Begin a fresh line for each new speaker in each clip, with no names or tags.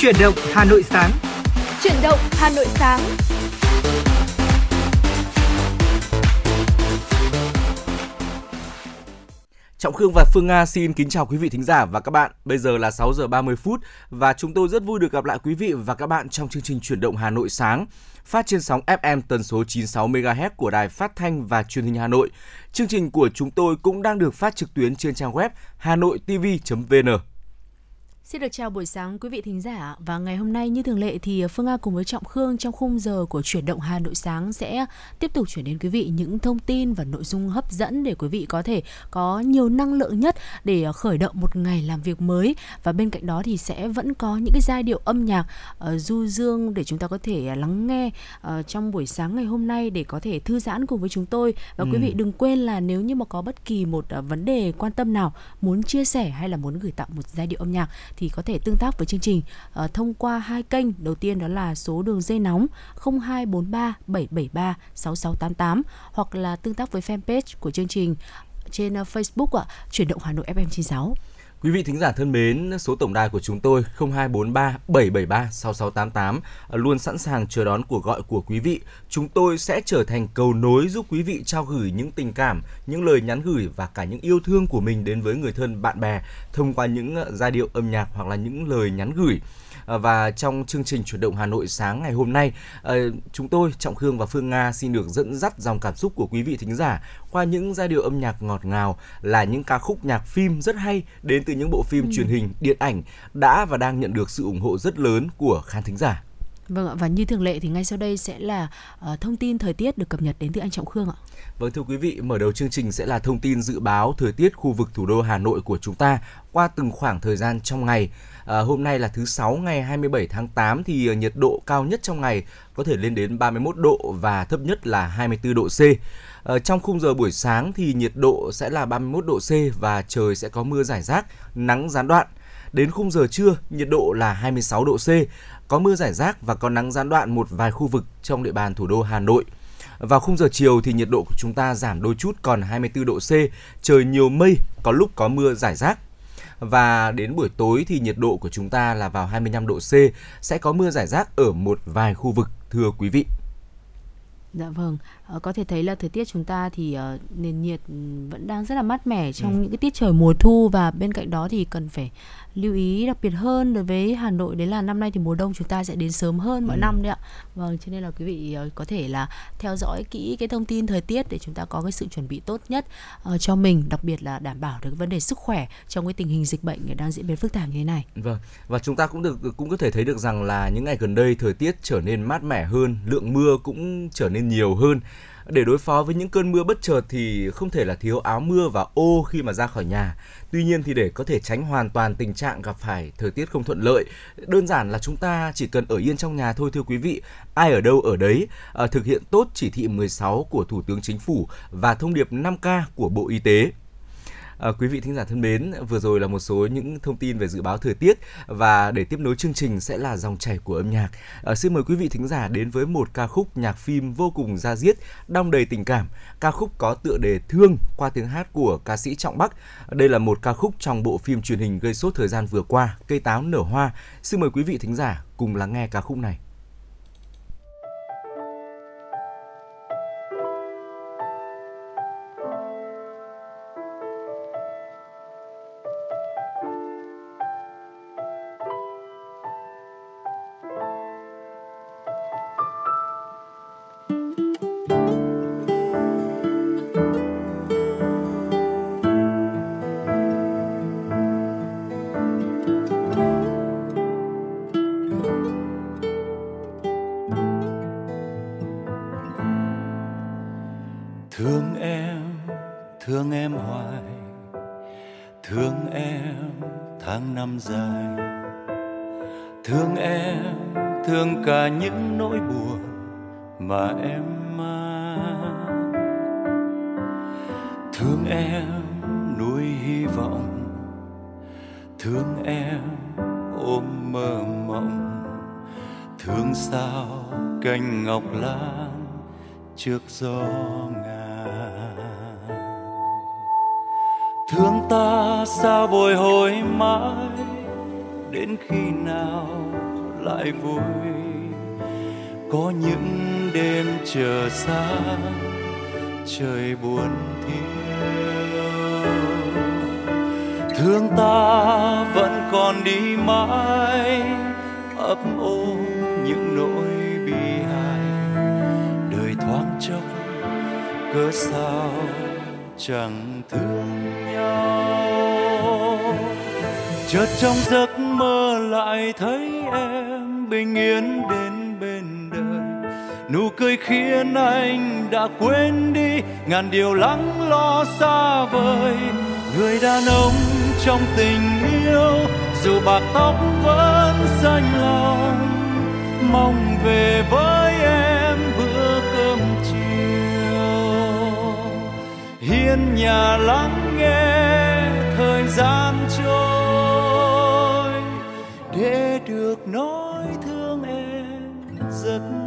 Chuyển động Hà Nội sáng.
Chuyển động Hà Nội sáng.
Trọng Khương và Phương Nga xin kính chào quý vị thính giả và các bạn. Bây giờ là 6 giờ 30 phút và chúng tôi rất vui được gặp lại quý vị và các bạn trong chương trình Chuyển động Hà Nội sáng phát trên sóng FM tần số 96 MHz của Đài Phát thanh và Truyền hình Hà Nội. Chương trình của chúng tôi cũng đang được phát trực tuyến trên trang web hanoitv.vn.
Xin được chào buổi sáng quý vị thính giả. Và ngày hôm nay như thường lệ thì Phương Nga cùng với Trọng Khương trong khung giờ của chuyển động Hà Nội sáng sẽ tiếp tục chuyển đến quý vị những thông tin và nội dung hấp dẫn để quý vị có thể có nhiều năng lượng nhất để khởi động một ngày làm việc mới. Và bên cạnh đó thì sẽ vẫn có những cái giai điệu âm nhạc uh, du dương để chúng ta có thể lắng nghe uh, trong buổi sáng ngày hôm nay để có thể thư giãn cùng với chúng tôi. Và ừ. quý vị đừng quên là nếu như mà có bất kỳ một uh, vấn đề quan tâm nào muốn chia sẻ hay là muốn gửi tặng một giai điệu âm nhạc thì có thể tương tác với chương trình uh, thông qua hai kênh. Đầu tiên đó là số đường dây nóng 0243 773 6688 hoặc là tương tác với fanpage của chương trình trên ờ, Facebook ạ, à, chuyển động Hà Nội FM 96.
Quý vị thính giả thân mến, số tổng đài của chúng tôi 0243 773 6688 luôn sẵn sàng chờ đón cuộc gọi của quý vị. Chúng tôi sẽ trở thành cầu nối giúp quý vị trao gửi những tình cảm, những lời nhắn gửi và cả những yêu thương của mình đến với người thân bạn bè thông qua những à, giai điệu âm nhạc hoặc là những lời nhắn gửi. Ờ, và trong chương trình chuyển động Hà Nội sáng ngày hôm nay, ờ, chúng tôi Trọng Khương và Phương Nga xin được dẫn dắt dòng cảm xúc của quý vị thính giả qua những giai điệu âm nhạc ngọt ngào là những ca khúc nhạc phim rất hay đến từ những bộ phim ừ. truyền hình, điện ảnh đã và đang nhận được sự ủng hộ rất lớn của khán thính giả.
Vâng ạ và như thường lệ thì ngay sau đây sẽ là uh, thông tin thời tiết được cập nhật đến từ anh Trọng Khương ạ.
Vâng thưa quý vị, mở đầu chương trình sẽ là thông tin dự báo thời tiết khu vực thủ đô Hà Nội của chúng ta qua từng khoảng thời gian trong ngày. À, hôm nay là thứ sáu ngày 27 tháng 8 thì ờ, nhiệt độ cao nhất trong ngày có thể lên đến 31 độ và thấp nhất là 24 độ C. À, trong khung giờ buổi sáng thì nhiệt độ sẽ là 31 độ C và trời sẽ có mưa rải rác, nắng gián đoạn. Đến khung giờ trưa, nhiệt độ là 26 độ C, có mưa rải rác và có nắng gián đoạn một vài khu vực trong địa bàn thủ đô Hà Nội. Vào khung giờ chiều thì nhiệt độ của chúng ta giảm đôi chút còn 24 độ C, trời nhiều mây, có lúc có mưa rải rác và đến buổi tối thì nhiệt độ của chúng ta là vào 25 độ C, sẽ có mưa rải rác ở một vài khu vực thưa quý vị.
Dạ vâng, có thể thấy là thời tiết chúng ta thì uh, nền nhiệt vẫn đang rất là mát mẻ trong ừ. những cái tiết trời mùa thu và bên cạnh đó thì cần phải lưu ý đặc biệt hơn đối với Hà Nội đấy là năm nay thì mùa đông chúng ta sẽ đến sớm hơn mọi ừ. năm đấy ạ. Vâng, cho nên là quý vị uh, có thể là theo dõi kỹ cái thông tin thời tiết để chúng ta có cái sự chuẩn bị tốt nhất uh, cho mình, đặc biệt là đảm bảo được vấn đề sức khỏe trong cái tình hình dịch bệnh đang diễn biến phức tạp như thế này.
Vâng, và chúng ta cũng được cũng có thể thấy được rằng là những ngày gần đây thời tiết trở nên mát mẻ hơn, lượng mưa cũng trở nên nhiều hơn để đối phó với những cơn mưa bất chợt thì không thể là thiếu áo mưa và ô khi mà ra khỏi nhà. Tuy nhiên thì để có thể tránh hoàn toàn tình trạng gặp phải thời tiết không thuận lợi, đơn giản là chúng ta chỉ cần ở yên trong nhà thôi thưa quý vị. Ai ở đâu ở đấy, à, thực hiện tốt chỉ thị 16 của Thủ tướng Chính phủ và thông điệp 5K của Bộ Y tế. À, quý vị thính giả thân mến, vừa rồi là một số những thông tin về dự báo thời tiết và để tiếp nối chương trình sẽ là dòng chảy của âm nhạc. À, xin mời quý vị thính giả đến với một ca khúc nhạc phim vô cùng da diết, đong đầy tình cảm. Ca khúc có tựa đề Thương qua tiếng hát của ca sĩ Trọng Bắc. Đây là một ca khúc trong bộ phim truyền hình gây sốt thời gian vừa qua, Cây táo nở hoa. Xin mời quý vị thính giả cùng lắng nghe ca khúc này. Gió ngàn thương ta sao bồi hồi mãi, đến khi nào
lại vui? Có những đêm chờ xa, trời buồn thiêu. Thương ta vẫn còn đi mãi, ấp ôm những nỗi cớ sao chẳng thương nhau. Chợt trong giấc mơ lại thấy em bình yên đến bên đời. Nụ cười khiến anh đã quên đi, ngàn điều lắng lo xa vời. Người đàn ông trong tình yêu, dù bạc tóc vẫn xanh lòng mong về với em. Hiên nhà lắng nghe thời gian trôi để được nói thương em rất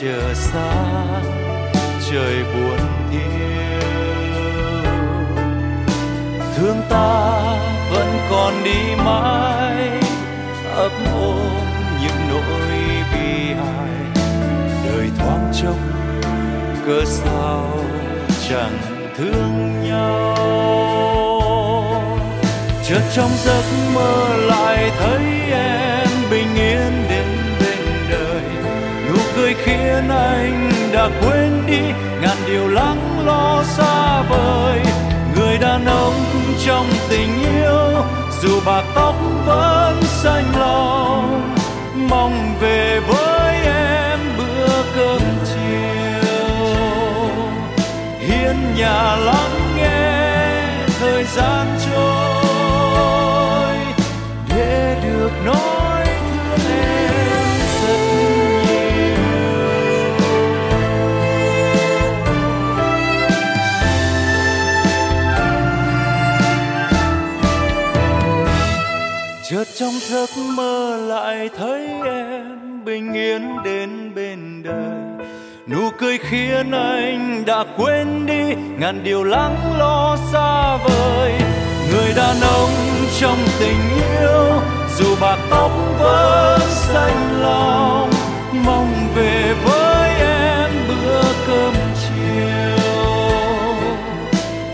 chờ xa, trời buồn thiêu. Thương ta vẫn còn đi mãi, ấp ôm những nỗi bi hài đời thoáng chốc cớ sao chẳng thương nhau. Chợt trong giấc mơ lại thấy em khiến anh đã quên đi ngàn điều lắng lo xa vời. Người đàn ông trong tình yêu, dù bạc tóc vẫn xanh lòng mong về với em bữa cơm chiều. Hiên nhà lắng nghe thời gian trôi. Trong giấc mơ lại thấy em bình yên đến bên đời. Nụ cười khiến anh đã quên đi, ngàn điều lắng lo xa vời. Người đàn ông trong tình yêu, dù bạc tóc vẫn xanh lòng, mong về với em bữa cơm chiều.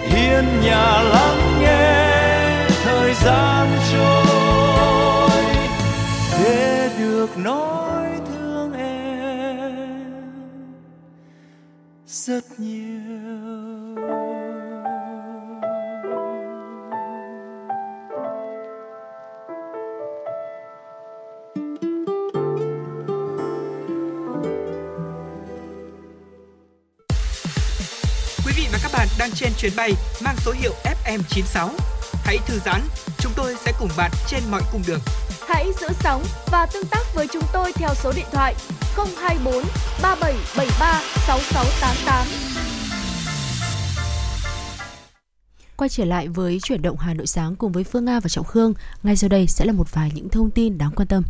Hiên nhà lắng nghe thời gian trôi được nói thương em rất nhiều
đang trên chuyến bay mang số hiệu FM96. Hãy thư giãn, chúng tôi sẽ cùng bạn trên mọi cung đường.
Hãy giữ sóng và tương tác với chúng tôi theo số điện thoại 024 3773 6688.
Quay trở lại với chuyển động Hà Nội sáng cùng với Phương Nga và Trọng Khương. Ngay sau đây sẽ là một vài những thông tin đáng quan tâm.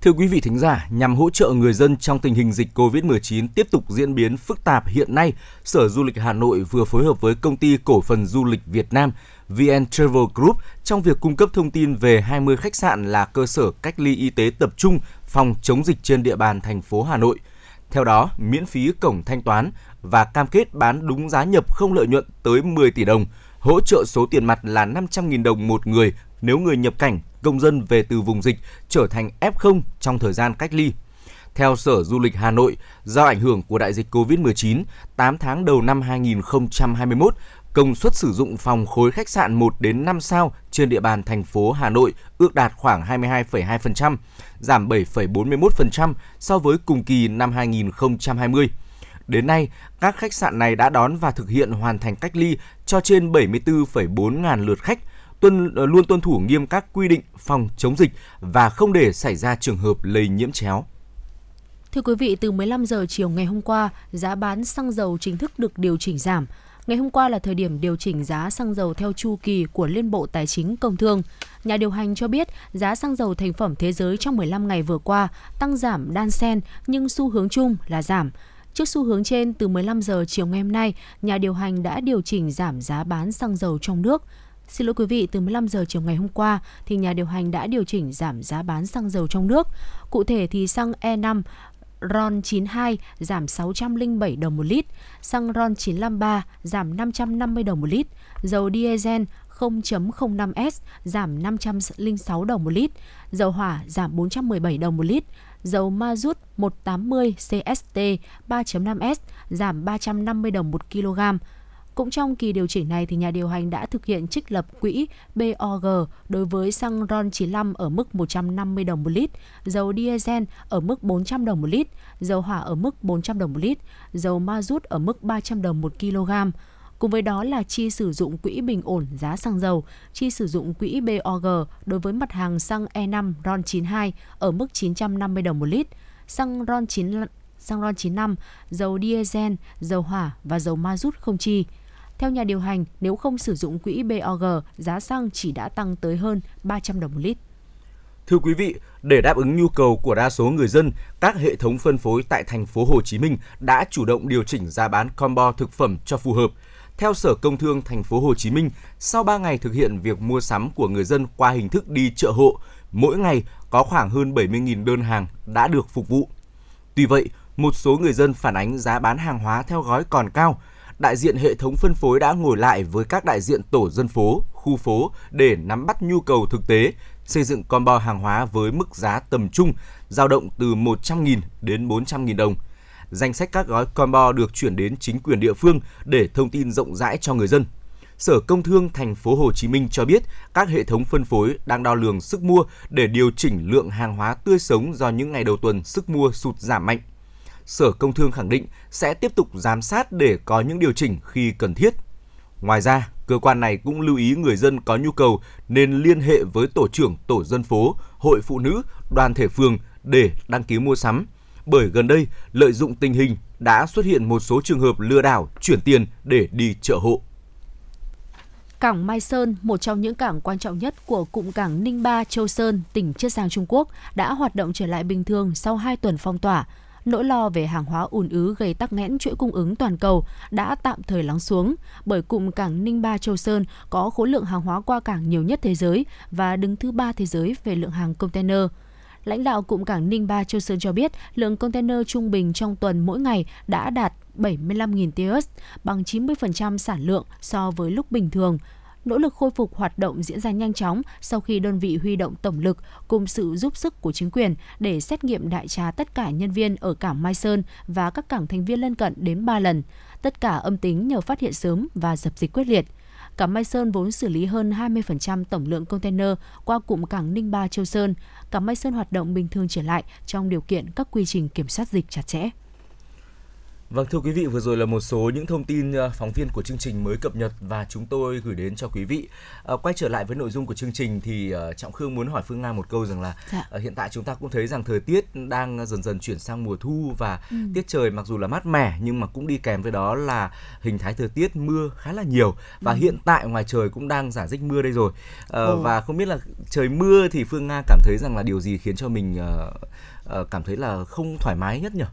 Thưa quý vị thính giả, nhằm hỗ trợ người dân trong tình hình dịch COVID-19 tiếp tục diễn biến phức tạp hiện nay, Sở Du lịch Hà Nội vừa phối hợp với công ty cổ phần du lịch Việt Nam VN Travel Group trong việc cung cấp thông tin về 20 khách sạn là cơ sở cách ly y tế tập trung phòng chống dịch trên địa bàn thành phố Hà Nội. Theo đó, miễn phí cổng thanh toán và cam kết bán đúng giá nhập không lợi nhuận tới 10 tỷ đồng, hỗ trợ số tiền mặt là 500.000 đồng một người nếu người nhập cảnh công dân về từ vùng dịch trở thành F0 trong thời gian cách ly. Theo Sở Du lịch Hà Nội, do ảnh hưởng của đại dịch COVID-19, 8 tháng đầu năm 2021, công suất sử dụng phòng khối khách sạn 1 đến 5 sao trên địa bàn thành phố Hà Nội ước đạt khoảng 22,2%, giảm 7,41% so với cùng kỳ năm 2020. Đến nay, các khách sạn này đã đón và thực hiện hoàn thành cách ly cho trên 74,4 ngàn lượt khách, tuân ờ, luôn tuân thủ nghiêm các quy định phòng chống dịch và không để xảy ra trường hợp lây nhiễm chéo.
Thưa quý vị, từ 15 giờ chiều ngày hôm qua, giá bán xăng dầu chính thức được điều chỉnh giảm. Ngày hôm qua là thời điểm điều chỉnh giá xăng dầu theo chu kỳ của Liên Bộ Tài chính Công Thương. Nhà điều hành cho biết giá xăng dầu thành phẩm thế giới trong 15 ngày vừa qua tăng giảm đan xen nhưng xu hướng chung là giảm. Trước xu hướng trên, từ 15 giờ chiều ngày hôm nay, nhà điều hành đã điều chỉnh giảm giá bán xăng dầu trong nước. Xin lỗi quý vị, từ 15 giờ chiều ngày hôm qua thì nhà điều hành đã điều chỉnh giảm giá bán xăng dầu trong nước. Cụ thể thì xăng E5 RON 92 giảm 607 đồng một lít, xăng RON 953 giảm 550 đồng một lít, dầu diesel 0.05S giảm 506 đồng một lít, dầu hỏa giảm 417 đồng một lít, dầu ma rút 180 CST 3.5S giảm 350 đồng một kg. Cũng trong kỳ điều chỉnh này thì nhà điều hành đã thực hiện trích lập quỹ BOG đối với xăng RON 95 ở mức 150 đồng một lít, dầu diesel ở mức 400 đồng một lít, dầu hỏa ở mức 400 đồng một lít, dầu ma rút ở mức 300 đồng một kg. Cùng với đó là chi sử dụng quỹ bình ổn giá xăng dầu, chi sử dụng quỹ BOG đối với mặt hàng xăng E5 RON 92 ở mức 950 đồng một lít, xăng RON 9 xăng RON 95, dầu diesel, dầu hỏa và dầu ma rút không chi. Theo nhà điều hành, nếu không sử dụng quỹ BOG, giá xăng chỉ đã tăng tới hơn 300 đồng một lít.
Thưa quý vị, để đáp ứng nhu cầu của đa số người dân, các hệ thống phân phối tại thành phố Hồ Chí Minh đã chủ động điều chỉnh giá bán combo thực phẩm cho phù hợp. Theo Sở Công Thương thành phố Hồ Chí Minh, sau 3 ngày thực hiện việc mua sắm của người dân qua hình thức đi chợ hộ, mỗi ngày có khoảng hơn 70.000 đơn hàng đã được phục vụ. Tuy vậy, một số người dân phản ánh giá bán hàng hóa theo gói còn cao, đại diện hệ thống phân phối đã ngồi lại với các đại diện tổ dân phố, khu phố để nắm bắt nhu cầu thực tế, xây dựng combo hàng hóa với mức giá tầm trung, dao động từ 100.000 đến 400.000 đồng. Danh sách các gói combo được chuyển đến chính quyền địa phương để thông tin rộng rãi cho người dân. Sở Công Thương thành phố Hồ Chí Minh cho biết các hệ thống phân phối đang đo lường sức mua để điều chỉnh lượng hàng hóa tươi sống do những ngày đầu tuần sức mua sụt giảm mạnh. Sở Công Thương khẳng định sẽ tiếp tục giám sát để có những điều chỉnh khi cần thiết. Ngoài ra, cơ quan này cũng lưu ý người dân có nhu cầu nên liên hệ với tổ trưởng tổ dân phố, hội phụ nữ, đoàn thể phường để đăng ký mua sắm. Bởi gần đây, lợi dụng tình hình đã xuất hiện một số trường hợp lừa đảo chuyển tiền để đi chợ hộ.
Cảng Mai Sơn, một trong những cảng quan trọng nhất của cụm cảng Ninh Ba, Châu Sơn, tỉnh Chiết Giang Trung Quốc, đã hoạt động trở lại bình thường sau 2 tuần phong tỏa nỗi lo về hàng hóa ùn ứ gây tắc nghẽn chuỗi cung ứng toàn cầu đã tạm thời lắng xuống bởi cụm cảng Ninh Ba Châu Sơn có khối lượng hàng hóa qua cảng nhiều nhất thế giới và đứng thứ ba thế giới về lượng hàng container. Lãnh đạo cụm cảng Ninh Ba Châu Sơn cho biết lượng container trung bình trong tuần mỗi ngày đã đạt 75.000 TEUs, bằng 90% sản lượng so với lúc bình thường nỗ lực khôi phục hoạt động diễn ra nhanh chóng sau khi đơn vị huy động tổng lực cùng sự giúp sức của chính quyền để xét nghiệm đại trà tất cả nhân viên ở cảng Mai Sơn và các cảng thành viên lân cận đến 3 lần. Tất cả âm tính nhờ phát hiện sớm và dập dịch quyết liệt. Cảng Mai Sơn vốn xử lý hơn 20% tổng lượng container qua cụm cảng Ninh Ba Châu Sơn. Cảng Mai Sơn hoạt động bình thường trở lại trong điều kiện các quy trình kiểm soát dịch chặt chẽ.
Vâng thưa quý vị, vừa rồi là một số những thông tin ờ, phóng viên của chương trình mới cập nhật và chúng tôi gửi đến cho quý vị. À, quay trở lại với nội dung của chương trình thì uh, Trọng Khương muốn hỏi Phương Nga một câu rằng là dạ. uh, hiện tại chúng ta cũng thấy rằng thời tiết đang dần dần chuyển sang mùa thu và ừ. tiết trời mặc dù là mát mẻ nhưng mà cũng đi kèm với đó là hình thái thời tiết mưa khá là nhiều và ừ. hiện tại ngoài trời cũng đang giả dích mưa đây rồi. Uh, và không biết là trời mưa thì Phương Nga cảm thấy rằng là điều gì khiến cho mình uh, uh, cảm thấy là không thoải mái nhất nhỉ?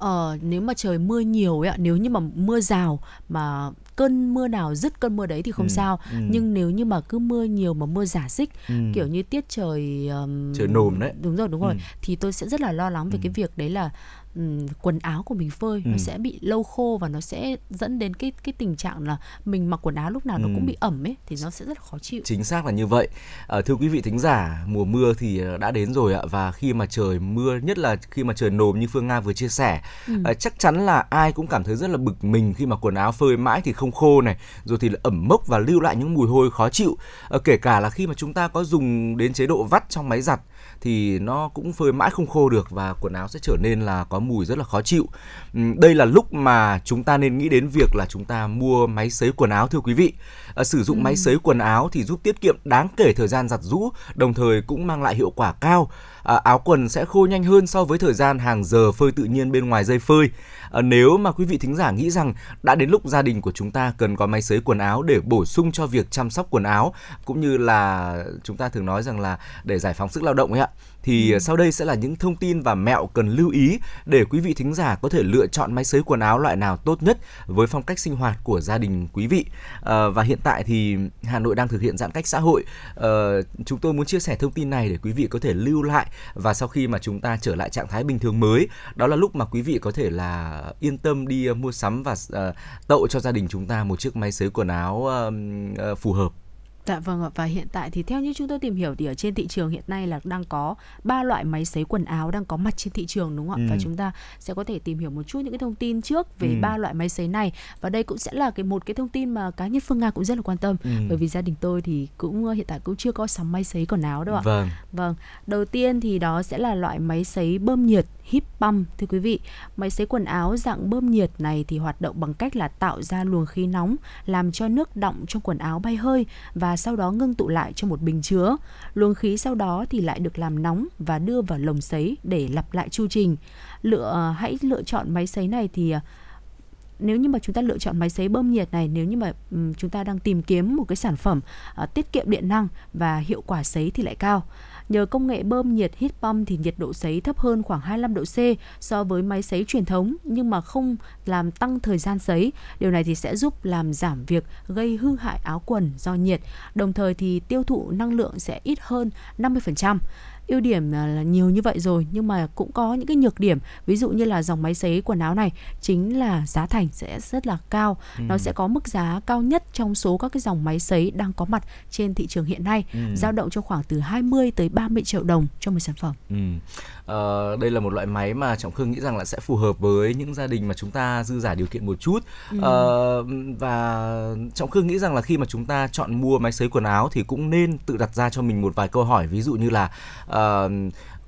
Ờ, nếu mà trời mưa nhiều ấy ạ nếu như mà mưa rào mà cơn mưa nào dứt cơn mưa đấy thì không ừ, sao ừ. nhưng nếu như mà cứ mưa nhiều mà mưa giả dích ừ. kiểu như tiết trời um,
trời nồm đấy
đúng rồi đúng rồi ừ. thì tôi sẽ rất là lo lắng về ừ. cái việc đấy là um, quần áo của mình phơi ừ. nó sẽ bị lâu khô và nó sẽ dẫn đến cái cái tình trạng là mình mặc quần áo lúc nào ừ. nó cũng bị ẩm ấy thì nó sẽ rất khó chịu.
Chính xác là như vậy. À, thưa quý vị thính giả, mùa mưa thì ờ, đã đến rồi ạ và khi mà trời mưa nhất là khi mà trời nồm như Phương Nga vừa chia sẻ, ừ. à, chắc chắn là ai cũng cảm thấy rất là bực mình khi mà quần áo phơi mãi thì không khô này, rồi thì là ẩm mốc và lưu lại những mùi hôi khó chịu. À, kể cả là khi mà chúng ta có dùng đến chế độ vắt trong máy giặt thì nó cũng phơi mãi không khô được và quần áo sẽ trở nên là có mùi rất là khó chịu. Đây là lúc mà chúng ta nên nghĩ đến việc là chúng ta mua máy sấy quần áo thưa quý vị. À, sử dụng ừ. máy sấy quần áo thì giúp tiết kiệm đáng kể thời gian giặt rũ, đồng thời cũng mang lại hiệu quả cao. À, áo quần sẽ khô nhanh hơn so với thời gian hàng giờ phơi tự nhiên bên ngoài dây phơi. À, nếu mà quý vị thính giả nghĩ rằng đã đến lúc gia đình của chúng ta cần có máy sấy quần áo để bổ sung cho việc chăm sóc quần áo cũng như là chúng ta thường nói rằng là để giải phóng sức lao động ấy ạ thì ừ. sau đây sẽ là những thông tin và mẹo cần lưu ý để quý vị thính giả có thể lựa chọn máy sấy quần áo loại nào tốt nhất với phong cách sinh hoạt của gia đình quý vị. À, và hiện tại thì Hà Nội đang thực hiện giãn cách xã hội. À, chúng tôi muốn chia sẻ thông tin này để quý vị có thể lưu lại và sau khi mà chúng ta trở lại trạng thái bình thường mới, đó là lúc mà quý vị có thể là Ờ, yên tâm đi ờ, mua sắm và uh, tậu cho gia đình chúng ta một chiếc máy sấy quần áo uh, uh, phù hợp.
Dạ vâng ạ và hiện tại thì theo như chúng tôi tìm hiểu thì ở trên thị trường hiện nay là đang có ba loại máy sấy quần áo đang có mặt trên thị trường đúng không ạ? Ừ. Và chúng ta sẽ có thể tìm hiểu một chút những cái thông tin trước về ừ. ba ừ. loại máy sấy này và đây cũng sẽ là cái một cái thông tin mà cá nhân Phương Nga cũng rất là quan tâm ừ. bởi vì gia đình tôi thì cũng hiện tại cũng chưa có sắm máy sấy quần áo đâu ạ.
Vâng.
Vâng. Đầu tiên thì đó sẽ là loại máy sấy bơm nhiệt hip pump thưa quý vị. Máy sấy quần áo dạng bơm nhiệt này thì hoạt động bằng cách là tạo ra luồng khí nóng làm cho nước đọng trong quần áo bay hơi và sau đó ngưng tụ lại trong một bình chứa. Luồng khí sau đó thì lại được làm nóng và đưa vào lồng sấy để lặp lại chu trình. Lựa ờ, hãy lựa chọn máy sấy này thì ờ, nếu như mà chúng ta lựa chọn máy sấy bơm nhiệt này nếu như mà um, chúng ta đang tìm kiếm một cái sản phẩm uh, tiết kiệm điện năng và hiệu quả sấy thì lại cao Nhờ công nghệ bơm nhiệt heat pump thì nhiệt độ sấy thấp hơn khoảng 25 độ C so với máy sấy truyền thống nhưng mà không làm tăng thời gian sấy. Điều này thì sẽ giúp làm giảm việc gây hư hại áo quần do nhiệt, đồng thời thì tiêu thụ năng lượng sẽ ít hơn 50% ưu điểm là nhiều như vậy rồi nhưng mà cũng có những cái nhược điểm ví dụ như là dòng máy sấy quần áo này chính là giá thành sẽ rất là cao ừ. nó sẽ có mức giá cao nhất trong số các cái dòng máy sấy đang có mặt trên thị trường hiện nay ừ. dao động trong khoảng từ 20 tới 30 triệu đồng cho một sản phẩm
ừ. À, đây là một loại máy mà trọng khương nghĩ rằng là sẽ phù hợp với những gia đình mà chúng ta dư giả điều kiện một chút. Ừ. à, và trọng khương nghĩ rằng là khi mà chúng ta chọn mua máy sấy quần áo thì cũng nên tự đặt ra cho mình một vài câu hỏi. Ví dụ như là uh,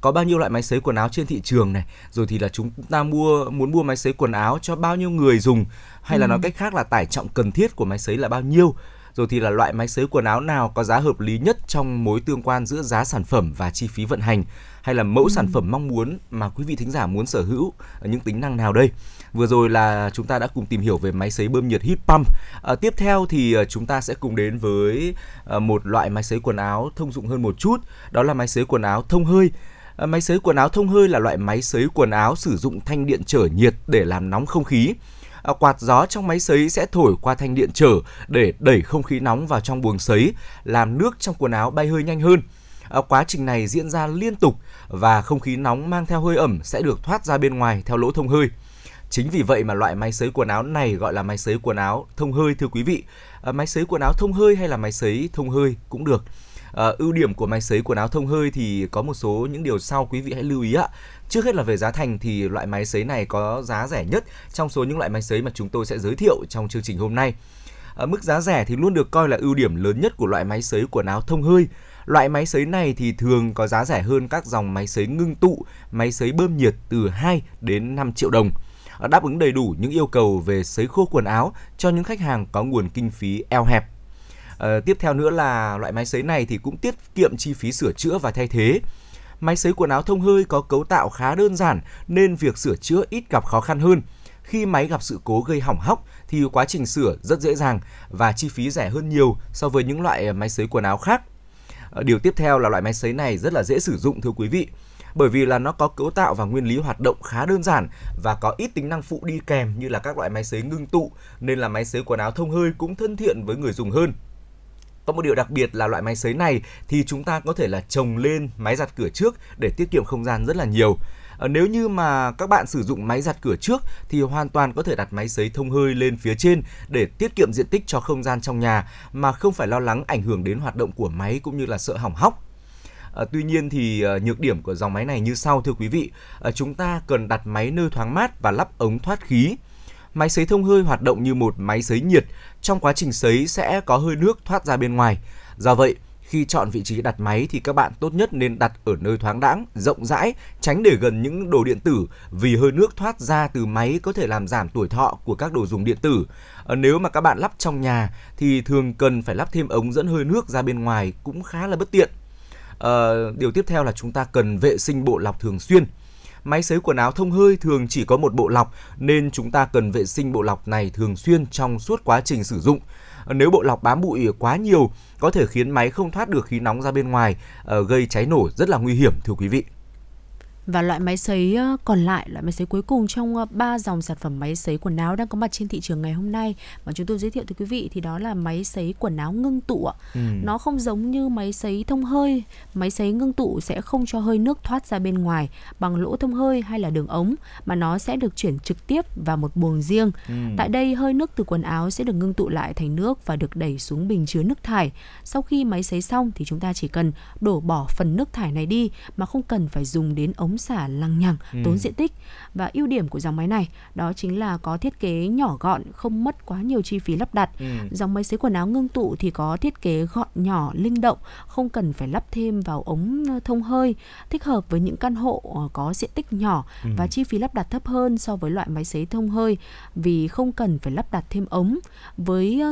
có bao nhiêu loại máy sấy quần áo trên thị trường này? Rồi thì là chúng ta mua muốn mua máy sấy quần áo cho bao nhiêu người dùng? Hay ừ. là nói cách khác là tải trọng cần thiết của máy sấy là bao nhiêu? Rồi thì là loại máy sấy quần áo nào có giá hợp lý nhất trong mối tương quan giữa giá sản phẩm và chi phí vận hành hay là mẫu ừ. sản phẩm mong muốn mà quý vị thính giả muốn sở hữu những tính năng nào đây vừa rồi là chúng ta đã cùng tìm hiểu về máy sấy bơm nhiệt heat pump à, tiếp theo thì à, chúng ta sẽ cùng đến với một loại máy sấy quần áo thông dụng hơn một chút đó là máy sấy quần áo thông hơi máy sấy quần áo thông hơi là loại máy sấy quần áo sử dụng thanh điện trở nhiệt để làm nóng không khí quạt gió trong máy sấy sẽ thổi qua thanh điện trở để đẩy không khí nóng vào trong buồng sấy, làm nước trong quần áo bay hơi nhanh hơn. Quá trình này diễn ra liên tục và không khí nóng mang theo hơi ẩm sẽ được thoát ra bên ngoài theo lỗ thông hơi. Chính vì vậy mà loại máy sấy quần áo này gọi là máy sấy quần áo thông hơi thưa quý vị. À, máy sấy quần áo thông hơi hay là máy sấy thông hơi cũng được. À, ưu điểm của máy sấy quần áo thông hơi thì có một số những điều sau quý vị hãy lưu ý ạ. Trước hết là về giá thành thì loại máy sấy này có giá rẻ nhất trong số những loại máy sấy mà chúng tôi sẽ giới thiệu trong chương trình hôm nay. À, mức giá rẻ thì luôn được coi là ưu điểm lớn nhất của loại máy sấy quần áo thông hơi. Loại máy sấy này thì thường có giá rẻ hơn các dòng máy sấy ngưng tụ, máy sấy bơm nhiệt từ 2 đến 5 triệu đồng ờ, đáp ứng đầy đủ những yêu cầu về sấy khô quần áo cho những khách hàng có nguồn kinh phí eo hẹp. À, tiếp theo nữa là loại máy sấy này thì cũng tiết kiệm chi phí sửa chữa và thay thế. Máy sấy quần áo thông hơi có cấu tạo khá đơn giản nên việc sửa chữa ít gặp khó khăn hơn. Khi máy gặp sự cố gây hỏng hóc thì quá trình sửa rất dễ dàng và chi phí rẻ hơn nhiều so với những loại máy sấy quần áo khác. Ờ, điều tiếp theo là loại máy sấy này rất là dễ sử dụng, thưa quý vị bởi vì là nó có cấu tạo và nguyên lý hoạt động khá đơn giản và có ít tính năng phụ đi kèm như là các loại máy sấy ngưng tụ, nên là máy sấy quần áo thông hơi cũng thân thiện với người dùng hơn. Có một điều đặc biệt là loại máy sấy này thì chúng ta có thể là trồng lên máy giặt cửa trước để tiết kiệm không gian rất là nhiều. Ờ, nếu như mà các bạn sử dụng máy giặt cửa trước thì hoàn toàn có thể đặt máy sấy thông hơi lên phía trên để tiết kiệm diện tích cho không gian trong nhà mà không phải lo lắng ảnh hưởng đến hoạt động của máy cũng như là sợ hỏng hóc. À, tuy nhiên thì à, nhược điểm của dòng máy này như sau thưa quý vị. À, chúng ta cần đặt máy nơi thoáng mát và lắp ống thoát khí. Máy sấy thông hơi hoạt động như một máy sấy nhiệt, trong quá trình sấy sẽ có hơi nước thoát ra bên ngoài. Do vậy, khi chọn vị trí đặt máy thì các bạn tốt nhất nên đặt ở nơi thoáng đãng, rộng rãi, tránh để gần những đồ điện tử vì hơi nước thoát ra từ máy có thể làm giảm tuổi thọ của các đồ dùng điện tử. Ờ, nếu mà các bạn lắp trong nhà thì thường cần phải lắp thêm ống dẫn hơi nước ra bên ngoài cũng khá là bất tiện. À, điều tiếp theo là chúng ta cần vệ sinh bộ lọc thường xuyên. Máy sấy quần áo thông hơi thường chỉ có một bộ lọc nên chúng ta cần vệ sinh bộ lọc này thường xuyên trong suốt quá trình sử dụng. Nếu bộ lọc bám bụi quá nhiều có thể khiến máy không thoát được khí nóng ra bên ngoài, ờ, gây cháy nổ rất là nguy hiểm thưa quý vị.
Và loại máy sấy còn lại, loại máy sấy cuối cùng trong ba dòng sản phẩm máy sấy quần áo đang có mặt trên thị trường ngày hôm nay mà chúng tôi giới thiệu tới quý vị thì đó là máy sấy quần áo ngưng tụ ạ. Ừ. Nó không giống như máy sấy thông hơi, máy sấy ngưng tụ sẽ không cho hơi nước thoát ra bên ngoài bằng lỗ thông hơi hay là đường ống mà nó sẽ được chuyển trực tiếp vào một buồng riêng. Ừ. Tại đây hơi nước từ quần áo sẽ được ngưng tụ lại thành nước và được đẩy xuống bình chứa nước thải. Sau khi máy sấy xong thì chúng ta chỉ cần đổ bỏ phần nước thải này đi mà không cần phải dùng đến ống ống xả lằng nhằng, ừ. tốn diện tích. Và ưu điểm của dòng máy này đó chính là có thiết kế nhỏ gọn, không mất quá nhiều chi phí lắp đặt. Ừ. Dòng máy sấy quần áo ngưng tụ thì có thiết kế gọn nhỏ, linh động, không cần phải lắp thêm vào ống thông hơi, thích hợp với những căn hộ ờ, có diện tích nhỏ ừ. và chi phí lắp đặt thấp hơn so với loại máy sấy thông hơi vì không cần phải lắp đặt thêm ống. Với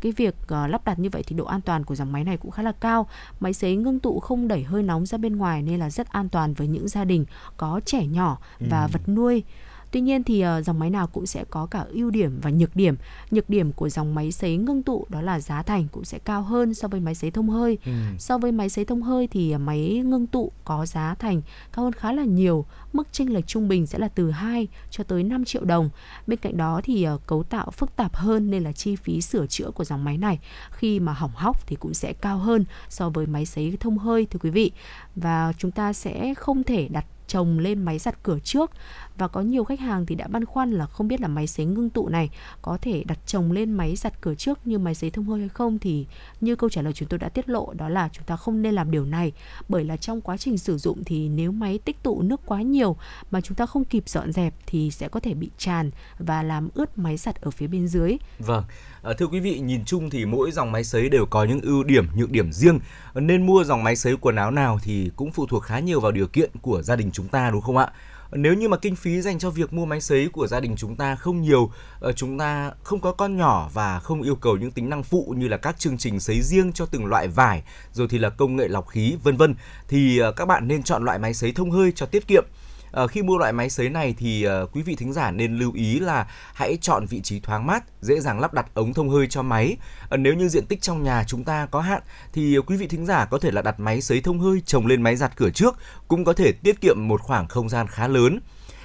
cái việc uh, lắp đặt như vậy thì độ an toàn của dòng máy này cũng khá là cao máy sấy ngưng tụ không đẩy hơi nóng ra bên ngoài nên là rất an toàn với những gia đình có trẻ nhỏ và ừ. vật nuôi Tuy nhiên thì uh, dòng máy nào cũng sẽ có cả ưu điểm và nhược điểm. Nhược điểm của dòng máy sấy ngưng tụ đó là giá thành cũng sẽ cao hơn so với máy sấy thông hơi. Ừ. So với máy sấy thông hơi thì uh, máy ngưng tụ có giá thành cao hơn khá là nhiều. Mức chênh lệch trung bình sẽ là từ 2 cho tới 5 triệu đồng. Bên cạnh đó thì uh, cấu tạo phức tạp hơn nên là chi phí sửa chữa của dòng máy này khi mà hỏng hóc thì cũng sẽ cao hơn so với máy sấy thông hơi thưa quý vị. Và chúng ta sẽ không thể đặt chồng lên máy giặt cửa trước. Và có nhiều khách hàng thì đã băn khoăn là không biết là máy sấy ngưng tụ này có thể đặt chồng lên máy giặt cửa trước như máy sấy thông hơi hay không. Thì như câu trả lời chúng tôi đã tiết lộ đó là chúng ta không nên làm điều này. Bởi là trong quá trình sử dụng thì nếu máy tích tụ nước quá nhiều mà chúng ta không kịp dọn dẹp thì sẽ có thể bị tràn và làm ướt máy giặt ở phía bên dưới.
Vâng, à, thưa quý vị nhìn chung thì mỗi dòng máy sấy đều có những ưu điểm, nhược điểm riêng nên mua dòng máy sấy quần áo nào thì cũng phụ thuộc khá nhiều vào điều kiện của gia đình chúng ta đúng không ạ? nếu như mà kinh phí dành cho việc mua máy sấy của gia đình chúng ta không nhiều ờ, chúng ta không có con nhỏ và không yêu cầu những tính năng phụ như là các chương trình sấy riêng cho từng loại vải rồi thì là công nghệ lọc khí vân vân thì ờ, các bạn nên chọn loại máy sấy thông hơi cho tiết kiệm À, khi mua loại máy sấy này thì ờ, quý vị thính giả nên lưu ý là hãy chọn vị trí thoáng mát, dễ dàng lắp đặt ống thông hơi cho máy. À, nếu như diện tích trong nhà chúng ta có hạn thì quý vị thính giả có thể là đặt máy sấy thông hơi trồng lên máy giặt cửa trước cũng có thể tiết kiệm một khoảng không gian khá lớn.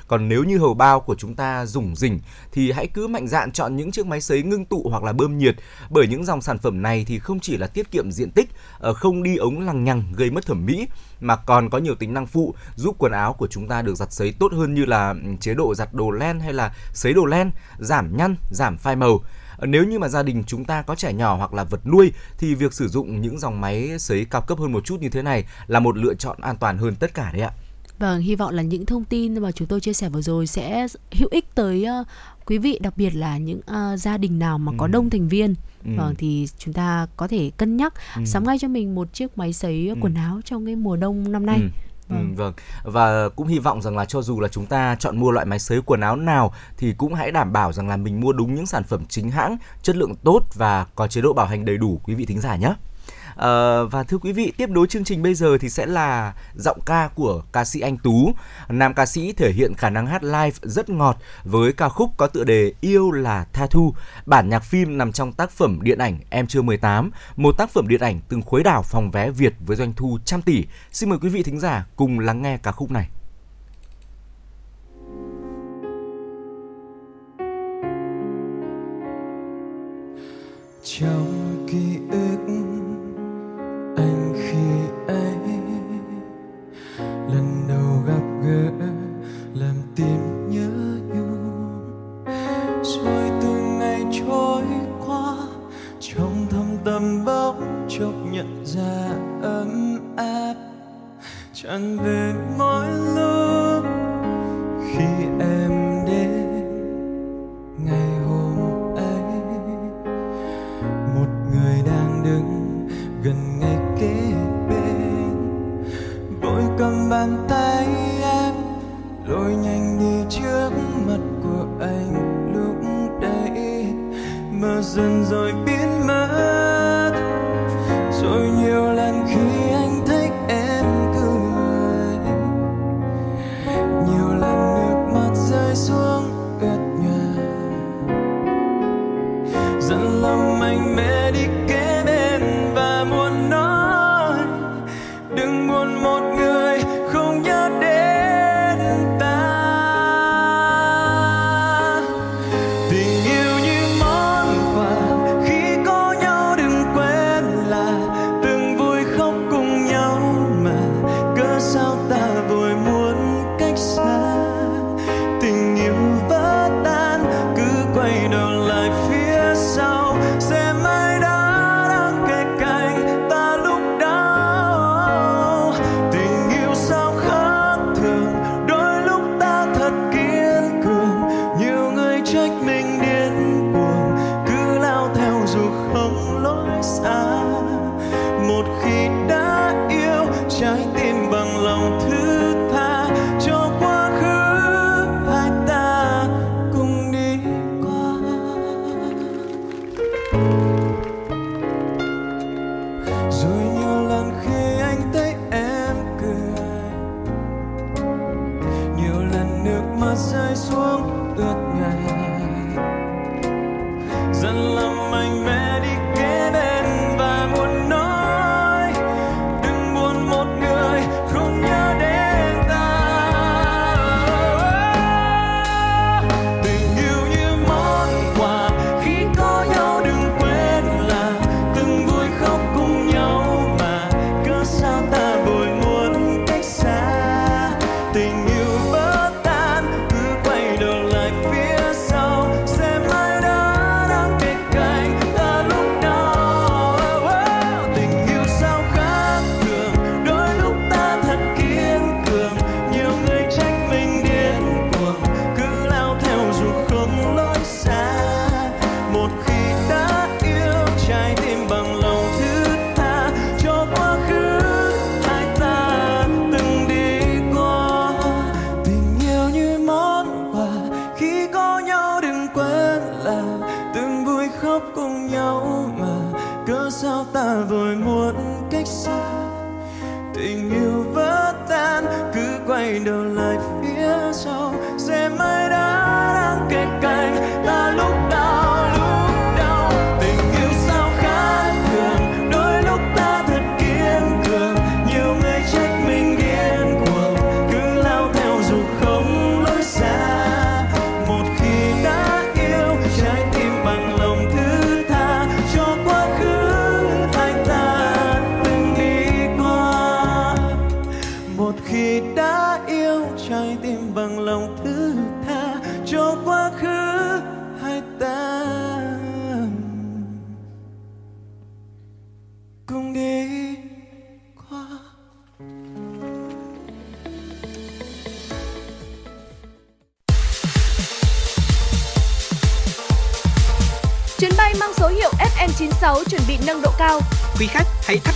Còn nếu như hầu bao của chúng ta rủng rỉnh thì hãy cứ mạnh dạn chọn những chiếc máy sấy ngưng tụ hoặc là bơm nhiệt bởi những dòng sản phẩm này thì không chỉ là tiết kiệm diện tích, ờ, không đi ống lằng nhằng gây mất thẩm mỹ mà còn có nhiều tính năng phụ giúp quần áo của chúng ta được giặt sấy tốt hơn như là ừ, chế độ giặt đồ len hay là sấy đồ len, giảm nhăn, giảm phai màu. Ờ, nếu như mà gia đình chúng ta có trẻ nhỏ hoặc là vật nuôi thì việc sử dụng những dòng máy sấy cao cấp hơn một chút như thế này là một lựa chọn an toàn hơn tất cả đấy ạ.
Vâng, hy vọng là những thông tin mà chúng tôi chia sẻ vừa rồi sẽ hữu ích tới uh, quý vị, đặc biệt là những uh, gia đình nào mà ừ. có đông thành viên. Ừ. Vâng, thì chúng ta có thể cân nhắc ừ. sắm ngay cho mình một chiếc máy sấy ừ. quần áo trong cái mùa đông năm nay. Ừ.
Vâng. Ừ, vâng và cũng hy vọng rằng là cho dù là chúng ta chọn mua loại máy sấy quần áo nào thì cũng hãy đảm bảo rằng là mình mua đúng những sản phẩm chính hãng chất lượng tốt và có chế độ bảo hành đầy đủ quý vị thính giả nhé. À, và thưa quý vị, tiếp nối chương trình bây giờ thì sẽ là giọng ca của ca sĩ Anh Tú. Nam ca sĩ thể hiện khả năng hát live rất ngọt với ca khúc có tựa đề Yêu là Tha Thu. Bản nhạc phim nằm trong tác phẩm điện ảnh Em chưa 18, một tác phẩm điện ảnh từng khuấy đảo phòng vé Việt với doanh thu trăm tỷ. Xin mời quý vị thính giả cùng lắng nghe ca khúc này.
trong ký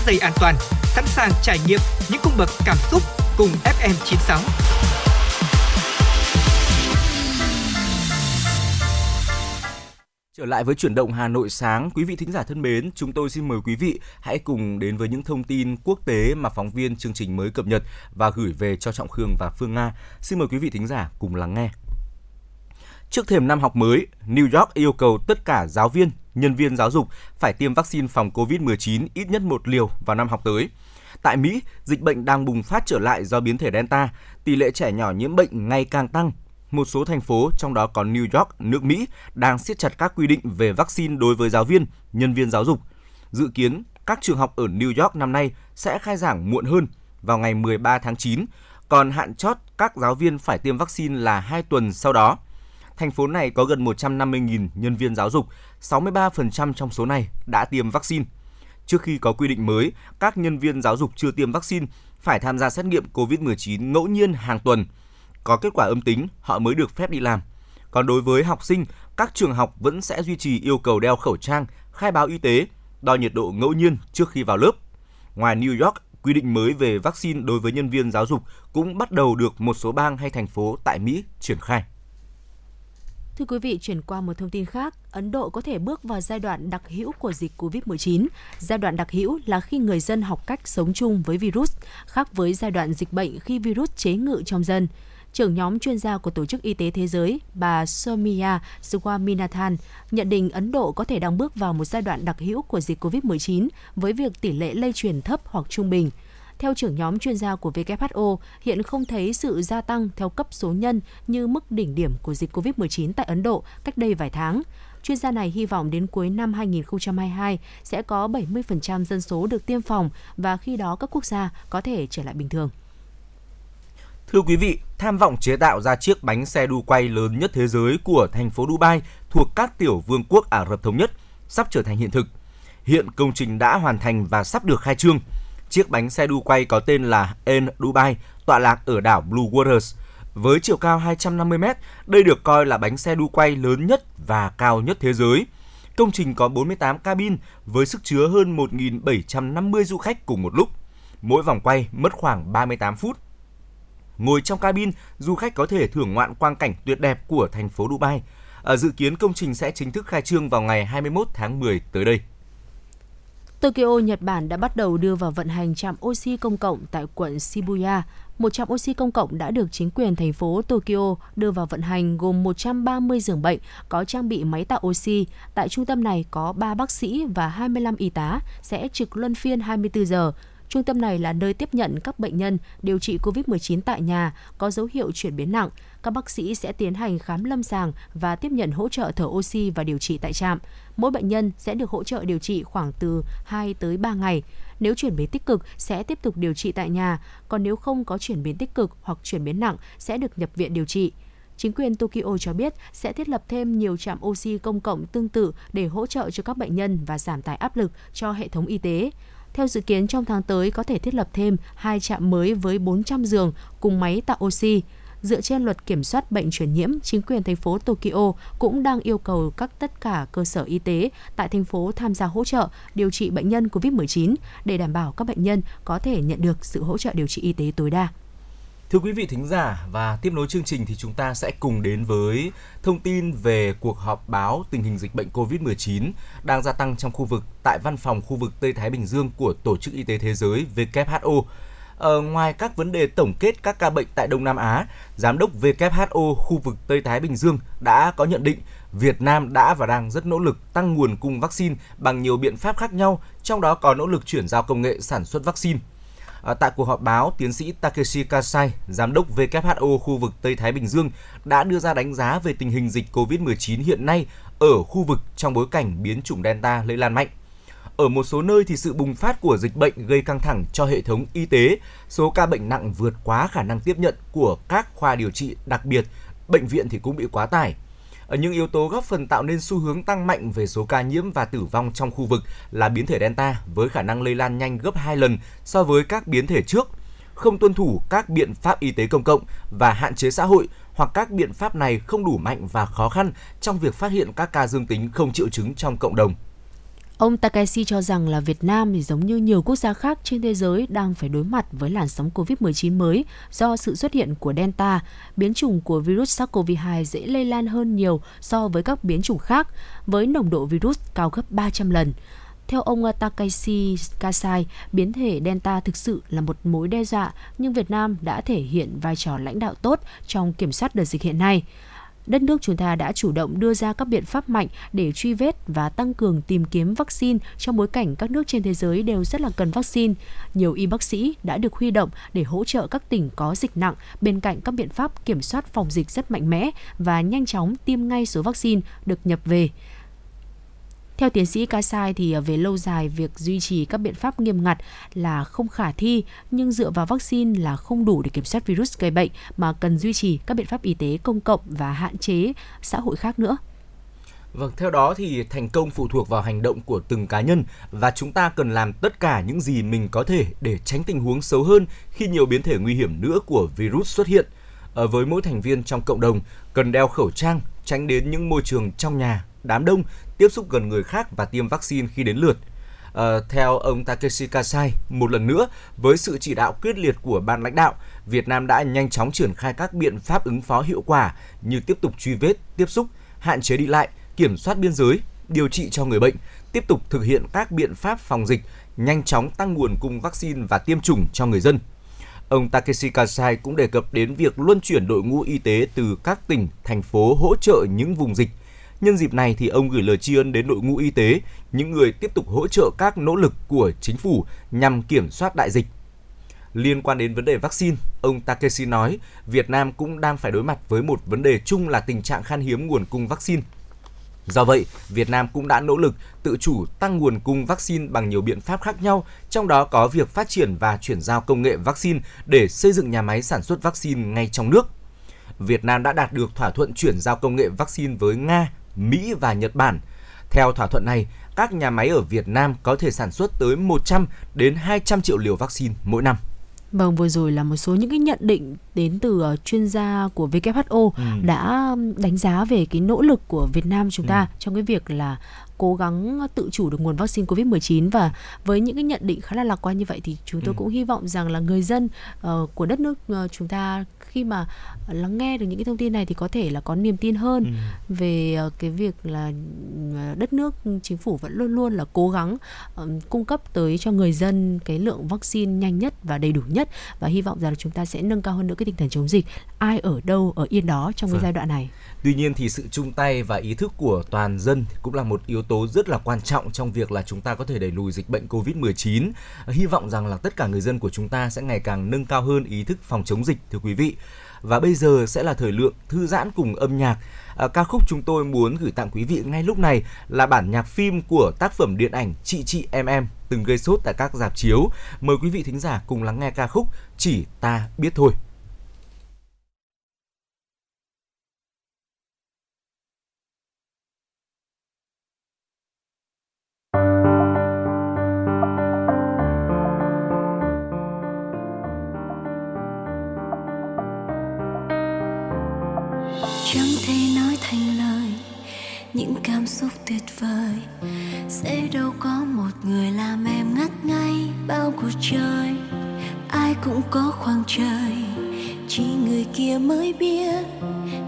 Tây an toàn, sẵn sàng trải nghiệm những cung bậc cảm xúc cùng FM 96.
Trở lại với chuyển động Hà Nội sáng, quý vị thính giả thân mến, chúng tôi xin mời quý vị hãy cùng đến với những thông tin quốc tế mà phóng viên chương trình mới cập nhật và gửi về cho Trọng Khương và Phương Nga. Xin mời quý vị thính giả cùng lắng nghe. Trước thềm năm học mới, New York yêu cầu tất cả giáo viên, nhân viên giáo dục phải tiêm vaccine phòng COVID-19 ít nhất một liều vào năm học tới. Tại Mỹ, dịch bệnh đang bùng phát trở lại do biến thể Delta, tỷ lệ trẻ nhỏ nhiễm bệnh ngày càng tăng. Một số thành phố, trong đó có New York, nước Mỹ, đang siết chặt các quy định về vaccine đối với giáo viên, nhân viên giáo dục. Dự kiến, các trường học ở New York năm nay sẽ khai giảng muộn hơn vào ngày 13 tháng 9, còn hạn chót các giáo viên phải tiêm vaccine là 2 tuần sau đó. Thành phố này có gần 150.000 nhân viên giáo dục 63% trong số này đã tiêm vaccine. Trước khi có quy định mới, các nhân viên giáo dục chưa tiêm vaccine phải tham gia xét nghiệm COVID-19 ngẫu nhiên hàng tuần. Có kết quả âm tính, họ mới được phép đi làm. Còn đối với học sinh, các trường học vẫn sẽ duy trì yêu cầu đeo khẩu trang, khai báo y tế, đo nhiệt độ ngẫu nhiên trước khi vào lớp. Ngoài New York, quy định mới về vaccine đối với nhân viên giáo dục cũng bắt đầu được một số bang hay thành phố tại Mỹ triển khai.
Thưa quý vị, chuyển qua một thông tin khác, Ấn Độ có thể bước vào giai đoạn đặc hữu của dịch COVID-19. Giai đoạn đặc hữu là khi người dân học cách sống chung với virus, khác với giai đoạn dịch bệnh khi virus chế ngự trong dân trưởng nhóm chuyên gia của Tổ chức Y tế Thế giới, bà Somia Swaminathan, nhận định Ấn Độ có thể đang bước vào một giai đoạn đặc hữu của dịch COVID-19 với việc tỷ lệ lây truyền thấp hoặc trung bình. Theo trưởng nhóm chuyên gia của WHO, hiện không thấy sự gia tăng theo cấp số nhân như mức đỉnh điểm của dịch COVID-19 tại Ấn Độ cách đây vài tháng. Chuyên gia này hy vọng đến cuối năm 2022 sẽ có 70% dân số được tiêm phòng và khi đó các quốc gia có thể trở lại bình thường.
Thưa quý vị, tham vọng chế tạo ra chiếc bánh xe đu quay lớn nhất thế giới của thành phố Dubai thuộc các tiểu vương quốc Ả Rập Thống Nhất sắp trở thành hiện thực. Hiện công trình đã hoàn thành và sắp được khai trương. Chiếc bánh xe đu quay có tên là En Dubai, tọa lạc ở đảo Blue Waters. Với chiều cao 250 m, đây được coi là bánh xe đu quay lớn nhất và cao nhất thế giới. Công trình có 48 cabin với sức chứa hơn 1.750 du khách cùng một lúc. Mỗi vòng quay mất khoảng 38 phút. Ngồi trong cabin, du khách có thể thưởng ngoạn quang cảnh tuyệt đẹp của thành phố Dubai. Ở dự kiến công trình sẽ chính thức khai trương vào ngày 21 tháng 10 tới đây.
Tokyo, Nhật Bản đã bắt đầu đưa vào vận hành trạm oxy công cộng tại quận Shibuya. Một trạm oxy công cộng đã được chính quyền thành phố Tokyo đưa vào vận hành gồm 130 giường bệnh có trang bị máy tạo oxy. Tại trung tâm này có 3 bác sĩ và 25 y tá sẽ trực luân phiên 24 giờ. Trung tâm này là nơi tiếp nhận các bệnh nhân điều trị COVID-19 tại nhà có dấu hiệu chuyển biến nặng. Các bác sĩ sẽ tiến hành khám lâm sàng và tiếp nhận hỗ trợ thở oxy và điều trị tại trạm. Mỗi bệnh nhân sẽ được hỗ trợ điều trị khoảng từ 2 tới 3 ngày. Nếu chuyển biến tích cực sẽ tiếp tục điều trị tại nhà, còn nếu không có chuyển biến tích cực hoặc chuyển biến nặng sẽ được nhập viện điều trị. Chính quyền Tokyo cho biết sẽ thiết lập thêm nhiều trạm oxy công cộng tương tự để hỗ trợ cho các bệnh nhân và giảm tải áp lực cho hệ thống y tế. Theo dự kiến trong tháng tới có thể thiết lập thêm hai trạm mới với 400 giường cùng máy tạo oxy. Dựa trên luật kiểm soát bệnh truyền nhiễm, chính quyền thành phố Tokyo cũng đang yêu cầu các tất cả cơ sở y tế tại thành phố tham gia hỗ trợ điều trị bệnh nhân COVID-19 để đảm bảo các bệnh nhân có thể nhận được sự hỗ trợ điều trị y tế tối đa.
Thưa quý vị thính giả và tiếp nối chương trình thì chúng ta sẽ cùng đến với thông tin về cuộc họp báo tình hình dịch bệnh COVID-19 đang gia tăng trong khu vực tại văn phòng khu vực Tây Thái Bình Dương của Tổ chức Y tế Thế giới WHO. Ờ, ngoài các vấn đề tổng kết các ca bệnh tại Đông Nam Á, Giám đốc WHO khu vực Tây Thái Bình Dương đã có nhận định Việt Nam đã và đang rất nỗ lực tăng nguồn cung vaccine bằng nhiều biện pháp khác nhau, trong đó có nỗ lực chuyển giao công nghệ sản xuất vaccine. À, tại cuộc họp báo, tiến sĩ Takeshi Kasai, giám đốc WHO khu vực Tây Thái Bình Dương, đã đưa ra đánh giá về tình hình dịch COVID-19 hiện nay ở khu vực trong bối cảnh biến chủng Delta lây lan mạnh. Ở một số nơi thì sự bùng phát của dịch bệnh gây căng thẳng cho hệ thống y tế, số ca bệnh nặng vượt quá khả năng tiếp nhận của các khoa điều trị, đặc biệt bệnh viện thì cũng bị quá tải. Ở những yếu tố góp phần tạo nên xu hướng tăng mạnh về số ca nhiễm và tử vong trong khu vực là biến thể Delta với khả năng lây lan nhanh gấp 2 lần so với các biến thể trước, không tuân thủ các biện pháp y tế công cộng và hạn chế xã hội hoặc các biện pháp này không đủ mạnh và khó khăn trong việc phát hiện các ca dương tính không triệu chứng trong cộng đồng.
Ông Takeshi cho rằng là Việt Nam thì giống như nhiều quốc gia khác trên thế giới đang phải đối mặt với làn sóng COVID-19 mới do sự xuất hiện của Delta, biến chủng của virus SARS-CoV-2 dễ lây lan hơn nhiều so với các biến chủng khác với nồng độ virus cao gấp 300 lần. Theo ông uh, Takeshi Kasai, biến thể Delta thực sự là một mối đe dọa, nhưng Việt Nam đã thể hiện vai trò lãnh đạo tốt trong kiểm soát đợt dịch hiện nay đất nước chúng ta đã chủ động đưa ra các biện pháp mạnh để truy vết và tăng cường tìm kiếm vaccine trong bối cảnh các nước trên thế giới đều rất là cần vaccine. Nhiều y bác sĩ đã được huy động để hỗ trợ các tỉnh có dịch nặng, bên cạnh các biện pháp kiểm soát phòng dịch rất mạnh mẽ và nhanh chóng tiêm ngay số vaccine được nhập về. Theo tiến sĩ Kasai thì à, về lâu dài việc duy trì các biện pháp nghiêm ngặt là không khả thi nhưng dựa vào vaccine là không đủ để kiểm soát virus gây bệnh mà cần duy trì các biện pháp y tế công cộng và hạn chế xã hội khác nữa.
Vâng, theo đó thì thành công phụ thuộc vào hành động của từng cá nhân và chúng ta cần làm tất cả những gì mình có thể để tránh tình huống xấu hơn khi nhiều biến thể nguy hiểm nữa của virus xuất hiện. Ở với mỗi thành viên trong cộng đồng cần đeo khẩu trang, tránh đến những môi trường trong nhà, đám đông, tiếp xúc gần người khác và tiêm vaccine khi đến lượt. À, theo ông Takeshi Kasai, một lần nữa, với sự chỉ đạo quyết liệt của ban lãnh đạo, Việt Nam đã nhanh chóng triển khai các biện pháp ứng phó hiệu quả như tiếp tục truy vết, tiếp xúc, hạn chế đi lại, kiểm soát biên giới, điều trị cho người bệnh, tiếp tục thực hiện các biện pháp phòng dịch, nhanh chóng tăng nguồn cung vaccine và tiêm chủng cho người dân. Ông Takeshi Kasai cũng đề cập đến việc luân chuyển đội ngũ y tế từ các tỉnh, thành phố hỗ trợ những vùng dịch. Nhân dịp này thì ông gửi lời tri ân đến đội ngũ y tế, những người tiếp tục hỗ trợ các nỗ lực của chính phủ nhằm kiểm soát đại dịch. Liên quan đến vấn đề vaccine, ông Takeshi nói Việt Nam cũng đang phải đối mặt với một vấn đề chung là tình trạng khan hiếm nguồn cung vaccine. Do vậy, Việt Nam cũng đã nỗ lực tự chủ tăng nguồn cung vaccine bằng nhiều biện pháp khác nhau, trong đó có việc phát triển và chuyển giao công nghệ vaccine để xây dựng nhà máy sản xuất vaccine ngay trong nước. Việt Nam đã đạt được thỏa thuận chuyển giao công nghệ vaccine với Nga, Mỹ và Nhật Bản. Theo thỏa thuận này, các nhà máy ở Việt Nam có thể sản xuất tới 100 đến 200 triệu liều vaccine mỗi năm.
Vâng, vừa rồi là một số những cái nhận định đến từ uh, chuyên gia của WHO ừ. đã đánh giá về cái nỗ lực của Việt Nam chúng ta ừ. trong cái việc là cố gắng tự chủ được nguồn vaccine Covid-19 và với những cái nhận định khá là lạc quan như vậy thì chúng tôi ừ. cũng hy vọng rằng là người dân uh, của đất nước uh, chúng ta khi mà lắng nghe được những cái thông tin này thì có thể là có niềm tin hơn ừ. về uh, cái việc là đất nước chính phủ vẫn luôn luôn là cố gắng cung cấp tới cho người dân cái lượng vaccine nhanh nhất và đầy đủ nhất và hy vọng rằng là chúng ta sẽ nâng cao hơn nữa cái tinh thần chống dịch ai ở đâu ở yên đó trong vâng. cái giai đoạn này.
Tuy nhiên thì sự chung tay và ý thức của toàn dân cũng là một yếu tố rất là quan trọng trong việc là chúng ta có thể đẩy lùi dịch bệnh Covid-19. Hy vọng rằng là tất cả người dân của chúng ta sẽ ngày càng nâng cao hơn ý thức phòng chống dịch thưa quý vị. Và bây giờ sẽ là thời lượng thư giãn cùng âm nhạc. À, ca khúc chúng tôi muốn gửi tặng quý vị ngay lúc này là bản nhạc phim của tác phẩm điện ảnh Chị Chị Em Em từng gây sốt tại các dạp chiếu. Mời quý vị thính giả cùng lắng nghe ca khúc Chỉ Ta Biết Thôi.
Xúc tuyệt vời. Sẽ đâu có một người làm em ngất ngay bao cuộc chơi. Ai cũng có khoảng trời, chỉ người kia mới biết.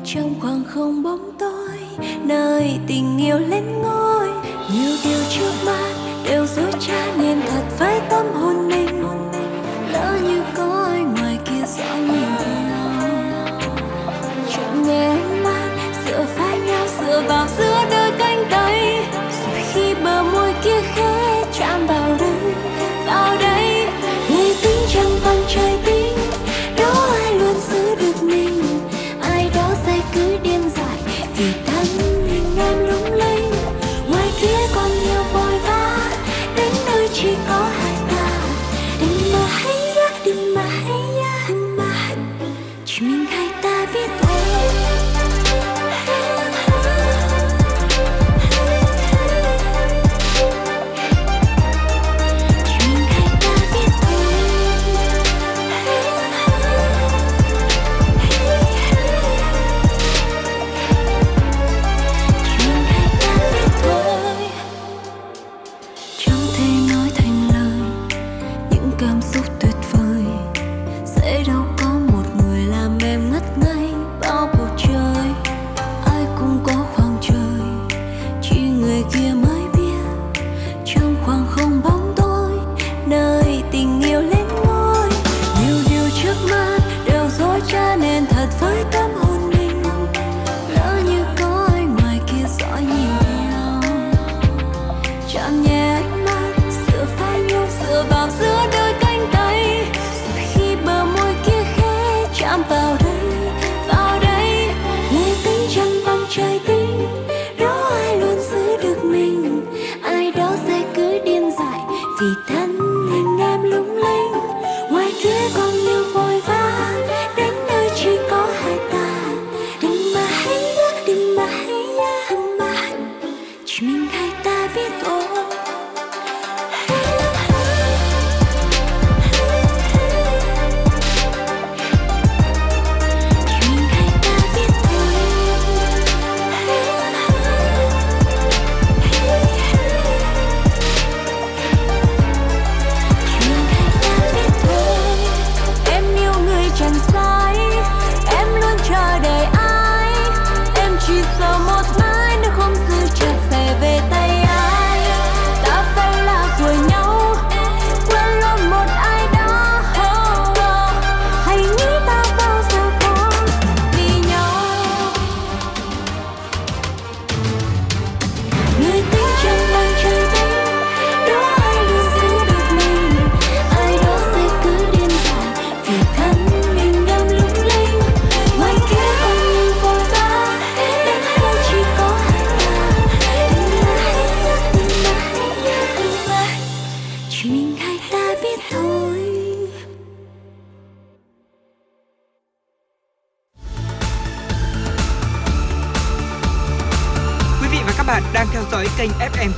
Trong khoảng không bóng tối, nơi tình yêu lên ngôi. Nhiều điều trước mắt đều dối trá nên thật phải tâm hồn.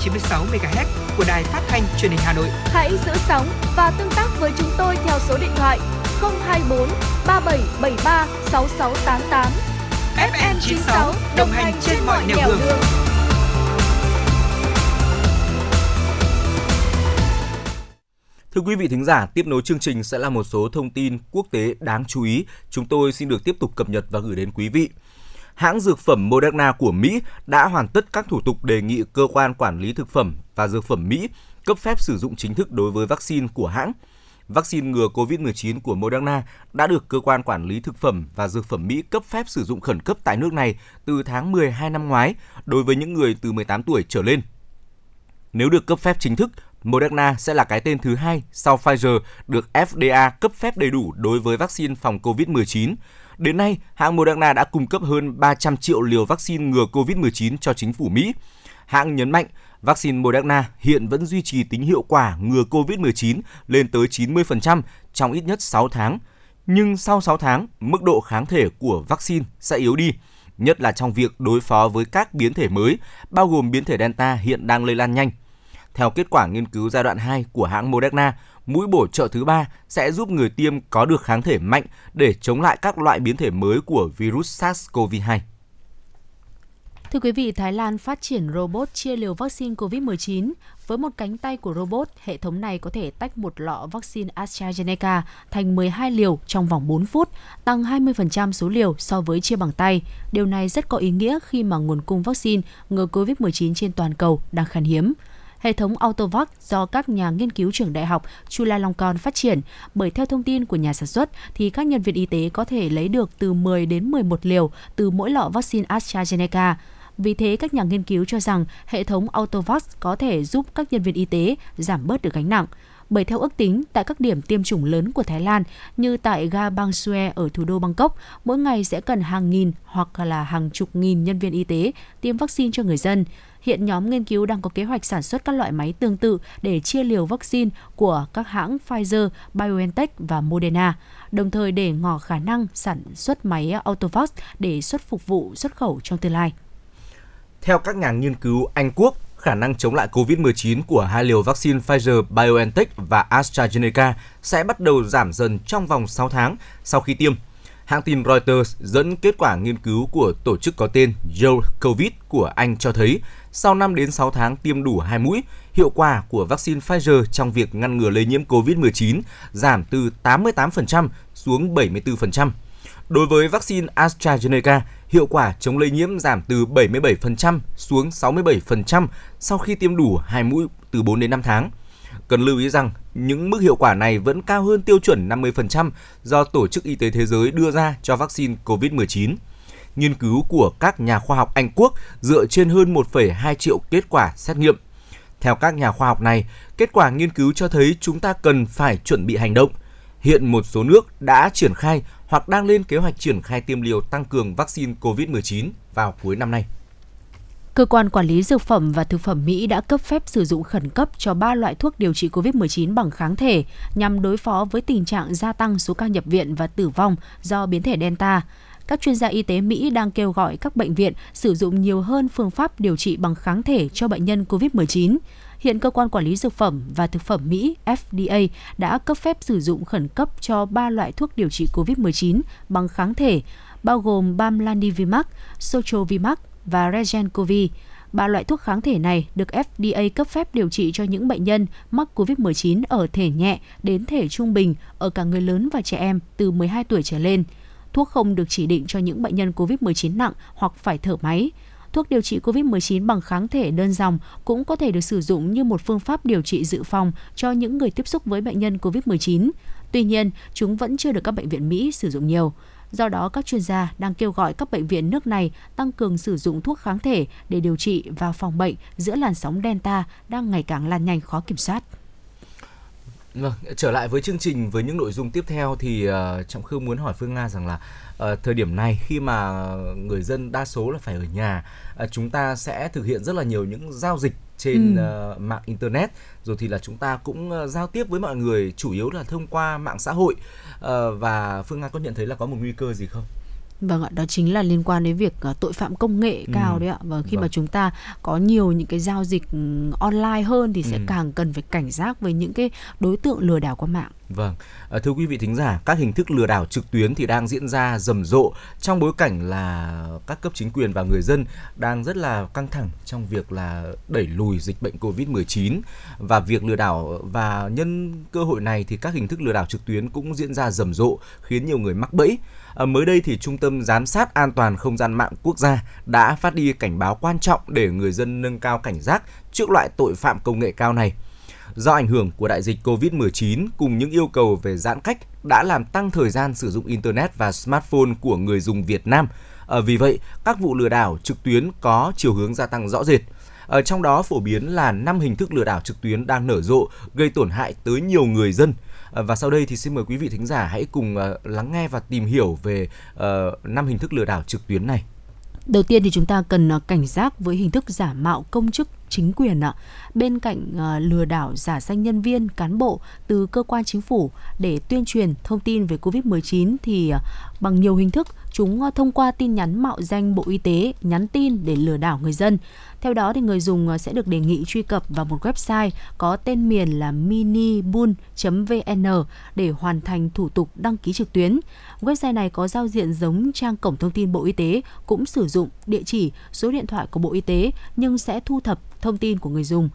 96 MHz của đài phát thanh truyền hình Hà Nội.
Hãy giữ sóng và tương tác với chúng tôi theo số điện thoại 024 3773 6688. FM 96 đồng hành trên mọi nẻo đường. đường.
Thưa quý vị thính giả, tiếp nối chương trình sẽ là một số thông tin quốc tế đáng chú ý chúng tôi xin được tiếp tục cập nhật và gửi đến quý vị hãng dược phẩm Moderna của Mỹ đã hoàn tất các thủ tục đề nghị cơ quan quản lý thực phẩm và dược phẩm Mỹ cấp phép sử dụng chính thức đối với vaccine của hãng. Vaccine ngừa COVID-19 của Moderna đã được cơ quan quản lý thực phẩm và dược phẩm Mỹ cấp phép sử dụng khẩn cấp tại nước này từ tháng 12 năm ngoái đối với những người từ 18 tuổi trở lên. Nếu được cấp phép chính thức, Moderna sẽ là cái tên thứ hai sau Pfizer được FDA cấp phép đầy đủ đối với vaccine phòng COVID-19 Đến nay, hãng Moderna đã cung cấp hơn 300 triệu liều vaccine ngừa COVID-19 cho chính phủ Mỹ. Hãng nhấn mạnh, vaccine Moderna hiện vẫn duy trì tính hiệu quả ngừa COVID-19 lên tới 90% trong ít nhất 6 tháng. Nhưng sau 6 tháng, mức độ kháng thể của vaccine sẽ yếu đi, nhất là trong việc đối phó với các biến thể mới, bao gồm biến thể Delta hiện đang lây lan nhanh. Theo kết quả nghiên cứu giai đoạn 2 của hãng Moderna, mũi bổ trợ thứ ba sẽ giúp người tiêm có được kháng thể mạnh để chống lại các loại biến thể mới của virus SARS-CoV-2.
Thưa quý vị, Thái Lan phát triển robot chia liều vaccine COVID-19. Với một cánh tay của robot, hệ thống này có thể tách một lọ vaccine AstraZeneca thành 12 liều trong vòng 4 phút, tăng 20% số liều so với chia bằng tay. Điều này rất có ý nghĩa khi mà nguồn cung vaccine ngừa COVID-19 trên toàn cầu đang khan hiếm hệ thống Autovac do các nhà nghiên cứu trường đại học Chulalongkorn phát triển, bởi theo thông tin của nhà sản xuất thì các nhân viên y tế có thể lấy được từ 10 đến 11 liều từ mỗi lọ vaccine AstraZeneca. Vì thế, các nhà nghiên cứu cho rằng hệ thống Autovac có thể giúp các nhân viên y tế giảm bớt được gánh nặng bởi theo ước tính tại các điểm tiêm chủng lớn của Thái Lan như tại ga Bang Sue ở thủ đô Bangkok, mỗi ngày sẽ cần hàng nghìn hoặc là hàng chục nghìn nhân viên y tế tiêm vaccine cho người dân. Hiện nhóm nghiên cứu đang có kế hoạch sản xuất các loại máy tương tự để chia liều vaccine của các hãng Pfizer, BioNTech và Moderna, đồng thời để ngỏ khả năng sản xuất máy Autovax để xuất phục vụ xuất khẩu trong tương lai.
Theo các nhà nghiên cứu Anh Quốc, khả năng chống lại COVID-19 của hai liều vaccine Pfizer-BioNTech và AstraZeneca sẽ bắt đầu giảm dần trong vòng 6 tháng sau khi tiêm. Hãng tin Reuters dẫn kết quả nghiên cứu của tổ chức có tên Joe Covid của Anh cho thấy sau 5 đến 6 tháng tiêm đủ hai mũi, hiệu quả của vaccine Pfizer trong việc ngăn ngừa lây nhiễm COVID-19 giảm từ 88% xuống 74%. Đối với vaccine AstraZeneca, hiệu quả chống lây nhiễm giảm từ 77% xuống 67% sau khi tiêm đủ hai mũi từ 4 đến 5 tháng. Cần lưu ý rằng những mức hiệu quả này vẫn cao hơn tiêu chuẩn 50% do Tổ chức Y tế Thế giới đưa ra cho vaccine COVID-19 nghiên cứu của các nhà khoa học Anh Quốc dựa trên hơn 1,2 triệu kết quả xét nghiệm. Theo các nhà khoa học này, kết quả nghiên cứu cho thấy chúng ta cần phải chuẩn bị hành động. Hiện một số nước đã triển khai hoặc đang lên kế hoạch triển khai tiêm liều tăng cường vaccine COVID-19 vào cuối năm nay.
Cơ quan Quản lý Dược phẩm và Thực phẩm Mỹ đã cấp phép sử dụng khẩn cấp cho 3 loại thuốc điều trị COVID-19 bằng kháng thể nhằm đối phó với tình trạng gia tăng số ca nhập viện và tử vong do biến thể Delta các chuyên gia y tế Mỹ đang kêu gọi các bệnh viện sử dụng nhiều hơn phương pháp điều trị bằng kháng thể cho bệnh nhân COVID-19. Hiện cơ quan quản lý dược phẩm và thực phẩm Mỹ FDA đã cấp phép sử dụng khẩn cấp cho 3 loại thuốc điều trị COVID-19 bằng kháng thể, bao gồm Bamlanivimab, Sotrovimab và Regencov. Ba loại thuốc kháng thể này được FDA cấp phép điều trị cho những bệnh nhân mắc COVID-19 ở thể nhẹ đến thể trung bình ở cả người lớn và trẻ em từ 12 tuổi trở lên – Thuốc không được chỉ định cho những bệnh nhân COVID-19 nặng hoặc phải thở máy. Thuốc điều trị COVID-19 bằng kháng thể đơn dòng cũng có thể được sử dụng như một phương pháp điều trị dự phòng cho những người tiếp xúc với bệnh nhân COVID-19. Tuy nhiên, chúng vẫn chưa được các bệnh viện Mỹ sử dụng nhiều. Do đó, các chuyên gia đang kêu gọi các bệnh viện nước này tăng cường sử dụng thuốc kháng thể để điều trị và phòng bệnh giữa làn sóng Delta đang ngày càng lan nhanh khó kiểm soát.
Vâng, trở lại với chương trình với những nội dung tiếp theo thì uh, Trọng Khương muốn hỏi Phương Nga rằng là uh, thời điểm này khi mà người dân đa số là phải ở nhà, uh, chúng ta sẽ thực hiện rất là nhiều những giao dịch trên ừ. uh, mạng internet rồi thì là chúng ta cũng uh, giao tiếp với mọi người chủ yếu là thông qua mạng xã hội uh, và Phương Nga có nhận thấy là có một nguy cơ gì không?
Vâng ạ, đó chính là liên quan đến việc uh, tội phạm công nghệ ừ. cao đấy ạ. Và khi vâng. mà chúng ta có nhiều những cái giao dịch ừ, online hơn thì sẽ ừ. càng cần phải cảnh giác với những cái đối tượng lừa đảo qua mạng.
Vâng, à, thưa quý vị thính giả, các hình thức lừa đảo trực tuyến thì đang diễn ra rầm rộ trong bối cảnh là các cấp chính quyền và người dân đang rất là căng thẳng trong việc là đẩy lùi dịch bệnh Covid-19 và việc lừa đảo và nhân cơ hội này thì các hình thức lừa đảo trực tuyến cũng diễn ra rầm rộ khiến nhiều người mắc bẫy. À, mới đây thì Trung tâm Giám sát An toàn Không gian mạng quốc gia đã phát đi cảnh báo quan trọng để người dân nâng cao cảnh giác trước loại tội phạm công nghệ cao này. Do ảnh hưởng của đại dịch COVID-19 cùng những yêu cầu về giãn cách đã làm tăng thời gian sử dụng Internet và smartphone của người dùng Việt Nam. À, vì vậy, các vụ lừa đảo trực tuyến có chiều hướng gia tăng rõ rệt. Ở trong đó phổ biến là 5 hình thức lừa đảo trực tuyến đang nở rộ, gây tổn hại tới nhiều người dân. Ờ, và sau đây thì xin mời quý vị thính giả hãy cùng ờ, lắng nghe và tìm hiểu về ờ, năm hình thức lừa đảo trực tuyến này.
Đầu tiên thì chúng ta cần cảnh giác với hình thức giả mạo công chức chính quyền ạ. Bên cạnh lừa đảo giả danh nhân viên, cán bộ từ cơ quan chính phủ để tuyên truyền thông tin về Covid-19 thì bằng nhiều hình thức chúng ờ, thông qua tin nhắn mạo danh Bộ Y tế nhắn tin để lừa đảo người dân. Theo đó thì người dùng ờ, sẽ được đề nghị truy cập vào một website có tên miền là minibun.vn để hoàn thành thủ tục đăng ký trực tuyến. Website này có giao diện giống trang cổng thông tin Bộ Y tế, cũng sử dụng địa chỉ, số điện thoại của Bộ Y tế nhưng sẽ thu thập thông tin của người dùng.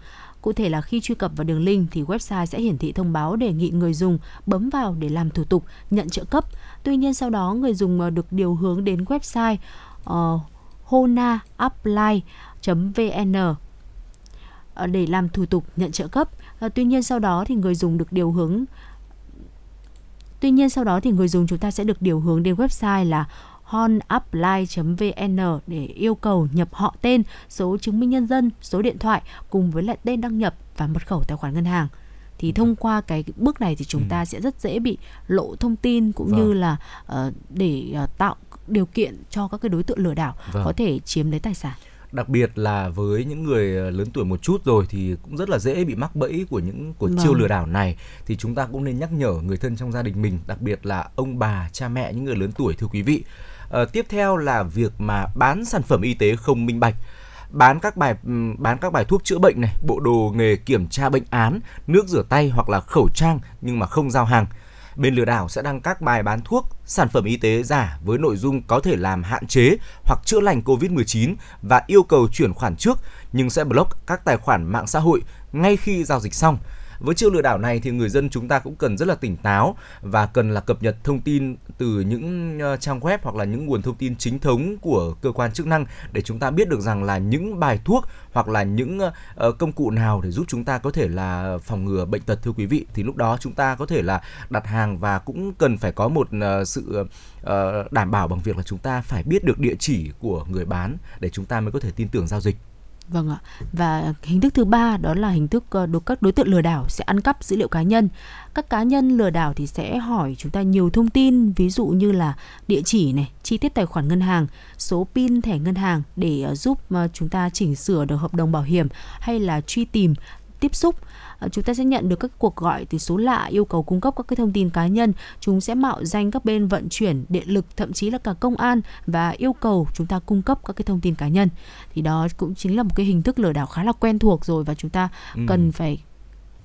Cụ thể là khi truy cập vào đường link thì website sẽ hiển thị thông báo đề nghị người dùng bấm vào để làm thủ tục nhận trợ cấp. Tuy nhiên sau đó người dùng ờ, được điều hướng đến website ờ, uh, honaapply.vn ờ, để làm thủ tục nhận trợ cấp. Tuy nhiên sau đó thì người dùng được điều hướng Tuy nhiên sau đó thì người dùng chúng ta sẽ được điều hướng đến website là honapply.vn để yêu cầu nhập họ tên, số chứng minh nhân dân, số điện thoại cùng với lại tên đăng nhập và mật khẩu tài khoản ngân hàng thì thông qua cái bước này thì chúng ừ. ta sẽ rất dễ bị lộ thông tin cũng vâng. như là uh, để uh, tạo điều kiện cho các cái đối tượng lừa đảo vâng. có thể chiếm lấy tài sản
đặc biệt là với những người ờ, lớn tuổi một chút rồi thì cũng rất là dễ bị mắc bẫy của những của vâng. chiêu lừa đảo này thì chúng ta cũng nên nhắc nhở người thân trong gia đình mình đặc biệt là ông bà cha mẹ những người lớn tuổi thưa quý vị à, tiếp theo là việc mà bán sản phẩm y tế không minh bạch. Bán các bài bán các bài thuốc chữa bệnh này bộ đồ nghề kiểm tra bệnh án nước rửa tay hoặc là khẩu trang nhưng mà không giao hàng. Bên lừa đảo sẽ đăng các bài bán thuốc, sản phẩm y tế giả với nội dung có thể làm hạn chế hoặc chữa lành COVID-19 và yêu cầu chuyển khoản trước nhưng sẽ block các tài khoản mạng xã hội ngay khi giao dịch xong với chiêu lừa đảo này thì người dân chúng ta cũng cần rất là tỉnh táo và cần là cập nhật thông tin từ những ờ, trang web hoặc là những nguồn thông tin chính thống của cơ quan chức năng để chúng ta biết được rằng là những bài thuốc hoặc là những ờ, ờ, công cụ nào để giúp chúng ta có thể là phòng ngừa bệnh tật, thưa quý vị. Thì lúc đó chúng ta có thể là đặt hàng và cũng cần phải có một sự đảm bảo bằng việc là chúng ta phải biết được địa chỉ của người bán để chúng ta mới có thể tin tưởng giao dịch.
Vâng ạ. Và hình thức thứ ba đó là hình thức ờ, được các đối tượng lừa đảo sẽ ăn cắp dữ liệu cá nhân. Các cá nhân lừa đảo thì sẽ hỏi chúng ta nhiều thông tin, ví dụ như là địa chỉ này, chi tiết tài khoản ngân hàng, số pin thẻ ngân hàng để ờ, giúp ờ, chúng ta chỉnh sửa được hợp đồng bảo hiểm hay là truy tìm tiếp xúc chúng ta sẽ nhận được các cuộc gọi từ số lạ yêu cầu cung cấp các cái thông tin cá nhân chúng sẽ mạo danh các bên vận chuyển điện lực thậm chí là cả công an và yêu cầu chúng ta cung cấp các cái thông tin cá nhân thì đó cũng chính là một cái hình thức lừa đảo khá là quen thuộc rồi và chúng ta ừ. cần phải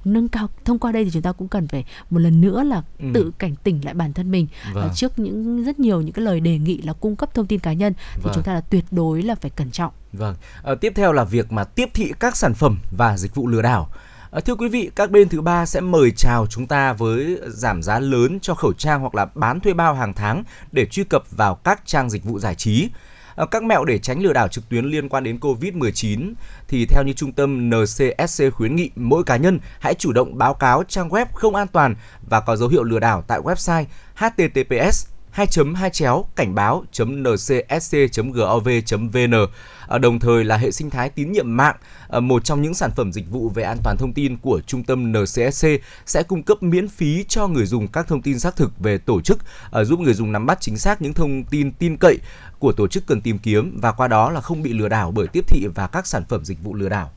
nâng cao thông qua đây thì chúng ta cũng cần phải một lần nữa là ừ. tự cảnh tỉnh lại bản thân mình vâng. trước những rất nhiều những cái lời đề nghị là cung cấp thông tin cá nhân thì vâng. chúng ta là tuyệt đối là phải cẩn trọng.
Vâng. À, tiếp theo là việc mà tiếp thị các sản phẩm và dịch vụ lừa đảo. À, thưa quý vị, các bên thứ ba sẽ mời chào chúng ta với giảm giá lớn cho khẩu trang hoặc là bán thuê bao hàng tháng để truy cập vào các trang dịch vụ giải trí. À, các mẹo để tránh lừa đảo trực tuyến liên quan đến Covid-19 thì theo như trung tâm NCSC khuyến nghị mỗi cá nhân hãy chủ động báo cáo trang web không an toàn và có dấu hiệu lừa đảo tại website https 2 2 chéo, cảnh báo ncsc gov vn đồng thời là hệ sinh thái tín nhiệm mạng à, một trong những sản phẩm dịch vụ về an toàn thông tin của trung tâm NCSC sẽ cung cấp miễn phí cho người dùng các thông tin xác thực về tổ chức à, giúp người dùng nắm bắt chính xác những thông tin tin cậy của tổ chức cần tìm kiếm và qua đó là không bị lừa đảo bởi tiếp thị và các sản phẩm dịch vụ lừa đảo.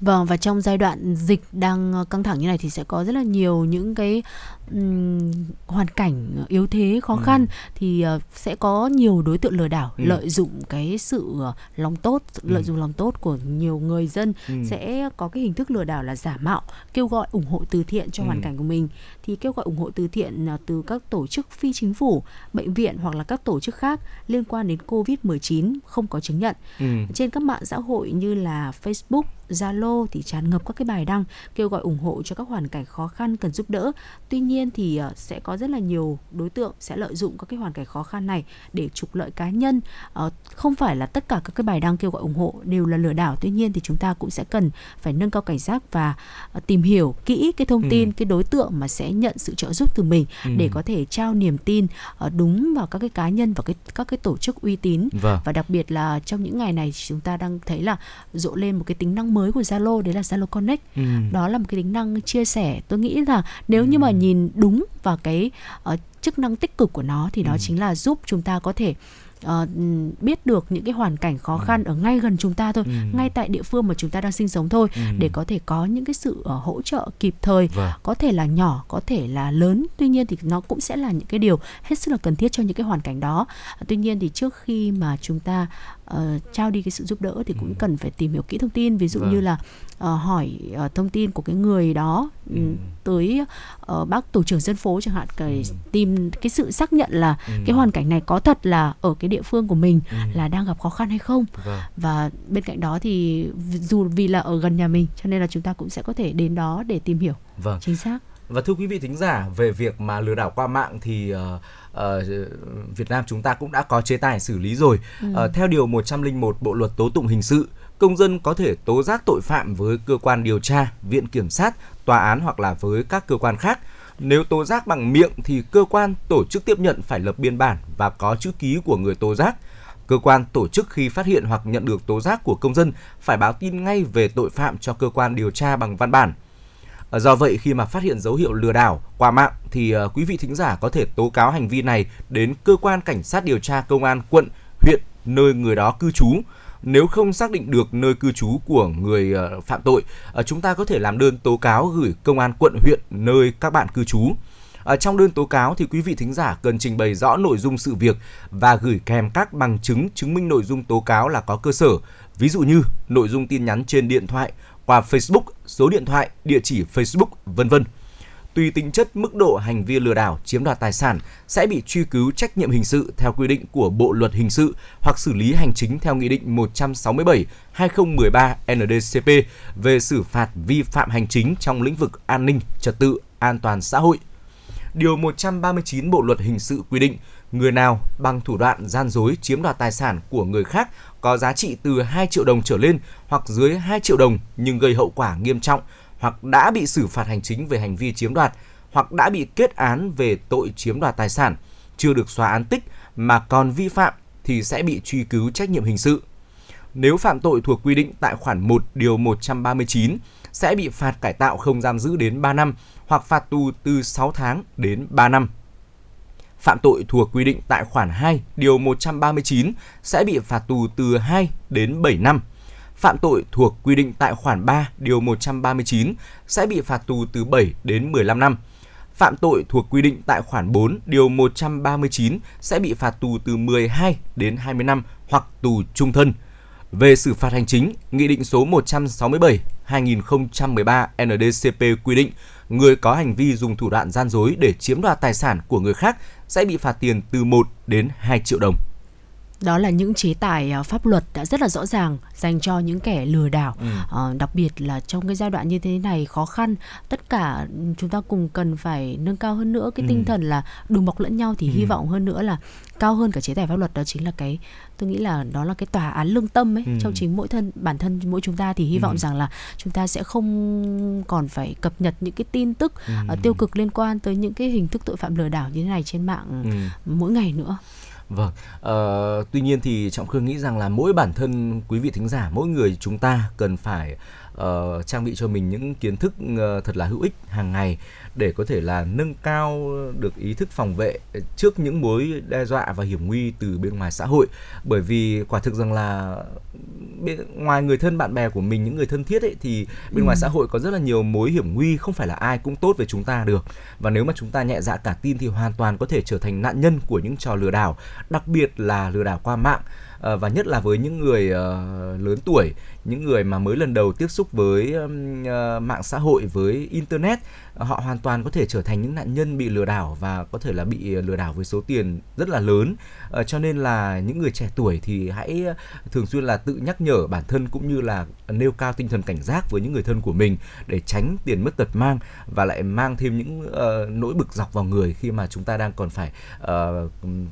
Vâng và trong giai đoạn dịch đang căng thẳng như này thì sẽ có rất là nhiều những cái um, hoàn cảnh yếu thế khó ừ. khăn thì uh, sẽ có nhiều đối tượng lừa đảo ừ. lợi dụng cái sự uh, lòng tốt ừ. lợi dụng lòng tốt của nhiều người dân ừ. sẽ có cái hình thức lừa đảo là giả mạo kêu gọi ủng hộ từ thiện cho ừ. hoàn cảnh của mình thì kêu gọi ủng hộ từ thiện uh, từ các tổ chức phi chính phủ bệnh viện hoặc là các tổ chức khác liên quan đến covid 19 không có chứng nhận ừ. trên các mạng xã hội như là Facebook Zalo thì tràn ngập các cái bài đăng kêu gọi ủng hộ cho các hoàn cảnh khó khăn cần giúp đỡ. Tuy nhiên thì ờ, sẽ có rất là nhiều đối tượng sẽ lợi dụng các cái hoàn cảnh khó khăn này để trục lợi cá nhân. Ờ, không phải là tất cả các cái bài đăng kêu gọi ủng hộ đều là lừa đảo. Tuy nhiên thì chúng ta cũng sẽ cần phải nâng cao cảnh giác và ờ, tìm hiểu kỹ cái thông tin, ừ. cái đối tượng mà sẽ nhận sự trợ giúp từ mình ừ. để có thể trao niềm tin đúng vào các cái cá nhân và cái các cái tổ chức uy tín. Vâng. Và đặc biệt là trong những ngày này chúng ta đang thấy là rộ lên một cái tính năng mới của Zalo đấy là Zalo Connect ừ. đó là một cái tính năng chia sẻ tôi nghĩ là nếu ừ. như mà nhìn đúng vào cái uh, chức năng tích cực của nó thì nó ừ. chính là giúp chúng ta có thể uh, biết được những cái hoàn cảnh khó ừ. khăn ở ngay gần chúng ta thôi ừ. ngay tại địa phương mà chúng ta đang sinh sống thôi ừ. để có thể có những cái sự uh, hỗ trợ kịp thời vâng. có thể là nhỏ có thể là lớn tuy nhiên thì nó cũng sẽ là những cái điều hết sức là cần thiết cho những cái hoàn cảnh đó uh, tuy nhiên thì trước khi mà chúng ta uh, trao đi cái sự giúp đỡ thì cũng ừ. cần phải tìm hiểu kỹ thông tin ví dụ vâng. như là uh, hỏi uh, thông tin của cái người đó ừ. ừ. tới uh, bác tổ trưởng dân phố chẳng hạn cái ừ. tìm cái sự xác nhận là ừ. cái hoàn cảnh này có thật là ở cái địa phương của mình ừ. là đang gặp khó khăn hay không vâng. và bên cạnh đó thì dù vì là ở gần nhà mình cho nên là chúng ta cũng sẽ có thể đến đó để tìm hiểu vâng. chính xác
và thưa quý vị thính giả về việc mà lừa đảo qua mạng thì uh, uh, Việt Nam chúng ta cũng đã có chế tài xử lý rồi. Ừ. Uh, theo điều 101 Bộ luật tố tụng hình sự, công dân có thể tố giác tội phạm với cơ quan điều tra, viện kiểm sát, tòa án hoặc là với các cơ quan khác. Nếu tố giác bằng miệng thì cơ quan tổ chức tiếp nhận phải lập biên bản và có chữ ký của người tố giác. Cơ quan tổ chức khi phát hiện hoặc nhận được tố giác của công dân phải báo tin ngay về tội phạm cho cơ quan điều tra bằng văn bản. Ờ, do vậy khi mà phát hiện dấu hiệu lừa đảo qua mạng thì ờ, quý vị thính giả có thể tố cáo hành vi này đến cơ quan cảnh sát điều tra công an quận, huyện nơi người đó cư trú. Nếu không xác định được nơi cư trú của người ờ, phạm tội, chúng ta có thể làm đơn tố cáo gửi công an quận, huyện nơi các bạn cư trú. Ở trong đơn tố cáo thì quý vị thính giả cần trình bày rõ nội dung sự việc và gửi kèm các bằng chứng chứng minh nội dung tố cáo là có cơ sở. Ví dụ như nội dung tin nhắn trên điện thoại, qua Facebook, số điện thoại, địa chỉ Facebook, vân vân. Tùy tính chất mức độ hành vi lừa đảo chiếm đoạt tài sản sẽ bị truy cứu trách nhiệm hình sự theo quy định của Bộ luật hình sự hoặc xử lý hành chính theo Nghị định 167/2013 NDCP về xử phạt vi phạm hành chính trong lĩnh vực an ninh, trật tự, an toàn xã hội. Điều 139 Bộ luật hình sự quy định người nào bằng thủ đoạn gian dối chiếm đoạt tài sản của người khác có giá trị từ 2 triệu đồng trở lên hoặc dưới 2 triệu đồng nhưng gây hậu quả nghiêm trọng hoặc đã bị xử phạt hành chính về hành vi chiếm đoạt hoặc đã bị kết án về tội chiếm đoạt tài sản, chưa được xóa án tích mà còn vi phạm thì sẽ bị truy cứu trách nhiệm hình sự. Nếu phạm tội thuộc quy định tại khoản 1 điều 139 sẽ bị phạt cải tạo không giam giữ đến 3 năm hoặc phạt tù từ 6 tháng đến 3 năm phạm tội thuộc quy định tại khoản 2 điều 139 sẽ bị phạt tù từ 2 đến 7 năm. Phạm tội thuộc quy định tại khoản 3 điều 139 sẽ bị phạt tù từ 7 đến 15 năm. Phạm tội thuộc quy định tại khoản 4 điều 139 sẽ bị phạt tù từ 12 đến 20 năm hoặc tù trung thân. Về xử phạt hành chính, Nghị định số 167 2013 NDCP quy định người có hành vi dùng thủ đoạn gian dối để chiếm đoạt tài sản của người khác sẽ bị phạt tiền từ 1 đến 2 triệu đồng
đó là những chế tài à, pháp luật đã rất là rõ ràng dành cho những kẻ lừa đảo ừ. à, đặc biệt là trong cái giai đoạn như thế này khó khăn tất cả chúng ta cùng cần phải nâng cao hơn nữa cái ừ. tinh thần là đùm bọc lẫn nhau thì ừ. hy vọng hơn nữa là cao hơn cả chế tài pháp luật đó chính là cái tôi nghĩ là đó là cái tòa án lương tâm ấy ừ. trong chính mỗi thân bản thân mỗi chúng ta thì hy vọng ừ. rằng là chúng ta sẽ không còn phải cập nhật những cái tin tức ừ. uh, tiêu cực liên quan tới những cái hình thức tội phạm lừa đảo như thế này trên mạng ừ. mỗi ngày nữa
Vâng, uh, tuy nhiên thì Trọng Khương nghĩ rằng là mỗi bản thân quý vị thính giả, mỗi người chúng ta cần phải uh, trang bị cho mình những kiến thức uh, thật là hữu ích hàng ngày để có thể là nâng cao được ý thức phòng vệ trước những mối đe dọa và hiểm nguy từ bên ngoài xã hội. Bởi vì quả thực rằng là bên ngoài người thân bạn bè của mình những người thân thiết ấy thì bên ừ. ngoài xã hội có rất là nhiều mối hiểm nguy không phải là ai cũng tốt với chúng ta được. Và nếu mà chúng ta nhẹ dạ cả tin thì hoàn toàn có thể trở thành nạn nhân của những trò lừa đảo đặc biệt là lừa đảo qua mạng Ờ, và nhất là với những người ờ, lớn tuổi những người mà mới lần đầu tiếp xúc với ờ, mạng xã hội với internet họ hoàn toàn có thể trở thành những nạn nhân bị lừa đảo và có thể là bị lừa đảo với số tiền rất là lớn cho nên là những người trẻ tuổi thì hãy thường xuyên là tự nhắc nhở bản thân cũng như là nêu cao tinh thần cảnh giác với những người thân của mình để tránh tiền mất tật mang và lại mang thêm những uh, nỗi bực dọc vào người khi mà chúng ta đang còn phải uh,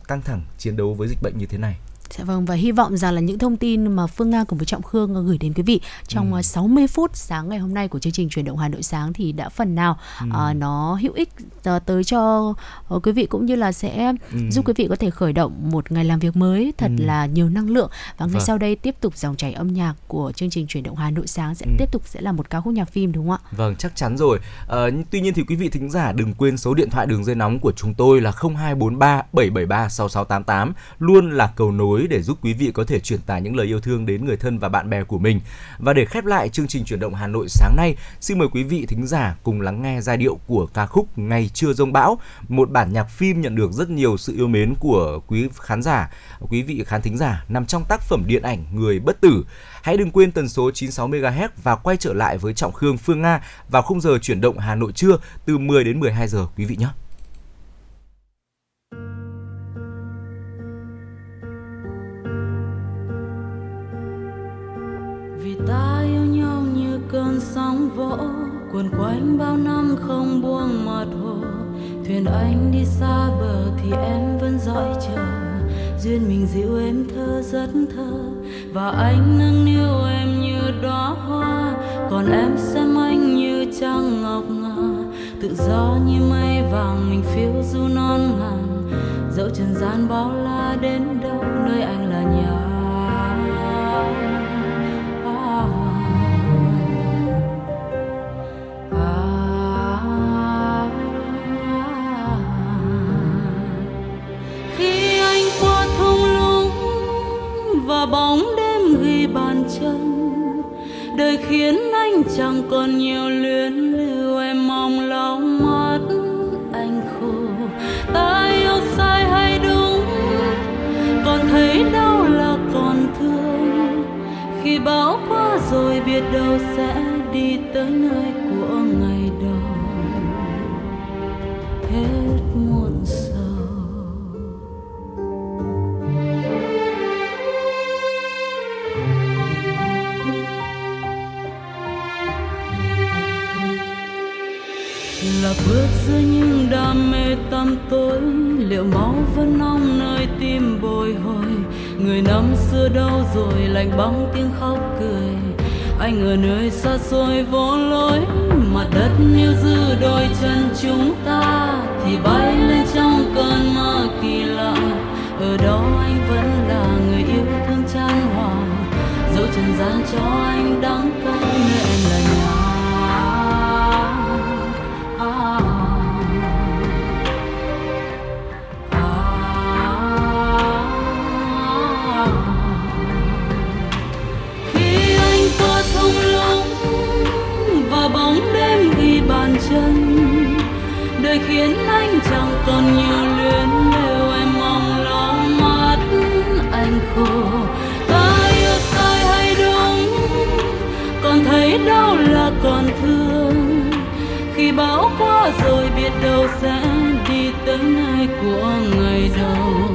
căng thẳng chiến đấu với dịch bệnh như thế này.
Dạ vâng và hy vọng rằng là những thông tin mà Phương Nga cùng với Trọng Khương gửi đến quý vị trong ừ. 60 à, phút sáng ngày hôm nay của chương trình truyền động Hà Nội sáng thì đã phần nào ừ. uh, nó hữu ích uh, tới cho uh, quý vị cũng như là sẽ ừ. giúp quý vị có thể khởi động một ngày làm việc mới thật ừ. là nhiều năng lượng và ngay vâng. sau đây tiếp tục dòng chảy âm nhạc của chương trình truyền động Hà Nội sáng sẽ ừ. tiếp tục sẽ là một ca khúc nhạc phim đúng không ạ?
Vâng chắc chắn rồi. Uh, tuy nhiên thì quý vị thính giả đừng quên số điện thoại đường dây nóng của chúng tôi là 0243 773 6688 luôn là cầu nối để giúp quý vị có thể truyền tải những lời yêu thương đến người thân và bạn bè của mình. Và để khép lại chương trình chuyển động Hà Nội sáng nay, xin mời quý vị thính giả cùng lắng nghe giai điệu của ca khúc Ngày chưa rông bão, một bản nhạc phim nhận được rất nhiều sự yêu mến của quý khán giả, quý vị khán thính giả nằm trong tác phẩm điện ảnh Người bất tử. Hãy đừng quên tần số 96 MHz và quay trở lại với Trọng Khương Phương Nga vào khung giờ chuyển động Hà Nội trưa từ 10 đến 12 giờ quý vị nhé.
Ta yêu nhau như cơn sóng vỗ cuồn quanh bao năm không buông mặt hồ. Thuyền anh đi xa bờ thì em vẫn dõi chờ. Duyên mình dịu em thơ rất thơ, và anh nâng niu em như đóa hoa. Còn em xem anh như trăng ngọc ngà, tự do như mây vàng mình phiêu du non ngàn dẫu trần gian bao la đến đâu, nơi anh là nhà bóng đêm ghi bàn chân. Đời khiến anh chẳng còn nhiều luyến lưu, em mong lau mắt anh khổ. Ta yêu sai hay đúng, còn thấy đau là còn thương. Khi bão qua rồi biết đâu sẽ đi tới nơi tăm tối, liệu máu vẫn nóng nơi tim bồi hồi? Người năm xưa đâu rồi, lạnh băng tiếng khóc cười. Anh ở nơi xa xôi vô lối mặt đất níu giữ đôi chân chúng ta. Thì bay lên trong cơn mơ kỳ lạ, ở đó anh vẫn là người yêu thương chan hòa? Dẫu trần gian cho anh đắng khiến anh chẳng còn nhiều luyến lưu. Em mong lo mắt anh khổ. Ta yêu sai hay đúng? Còn thấy đau là còn thương? Khi bão qua rồi biết đâu sẽ đi tới nơi của ngày đầu.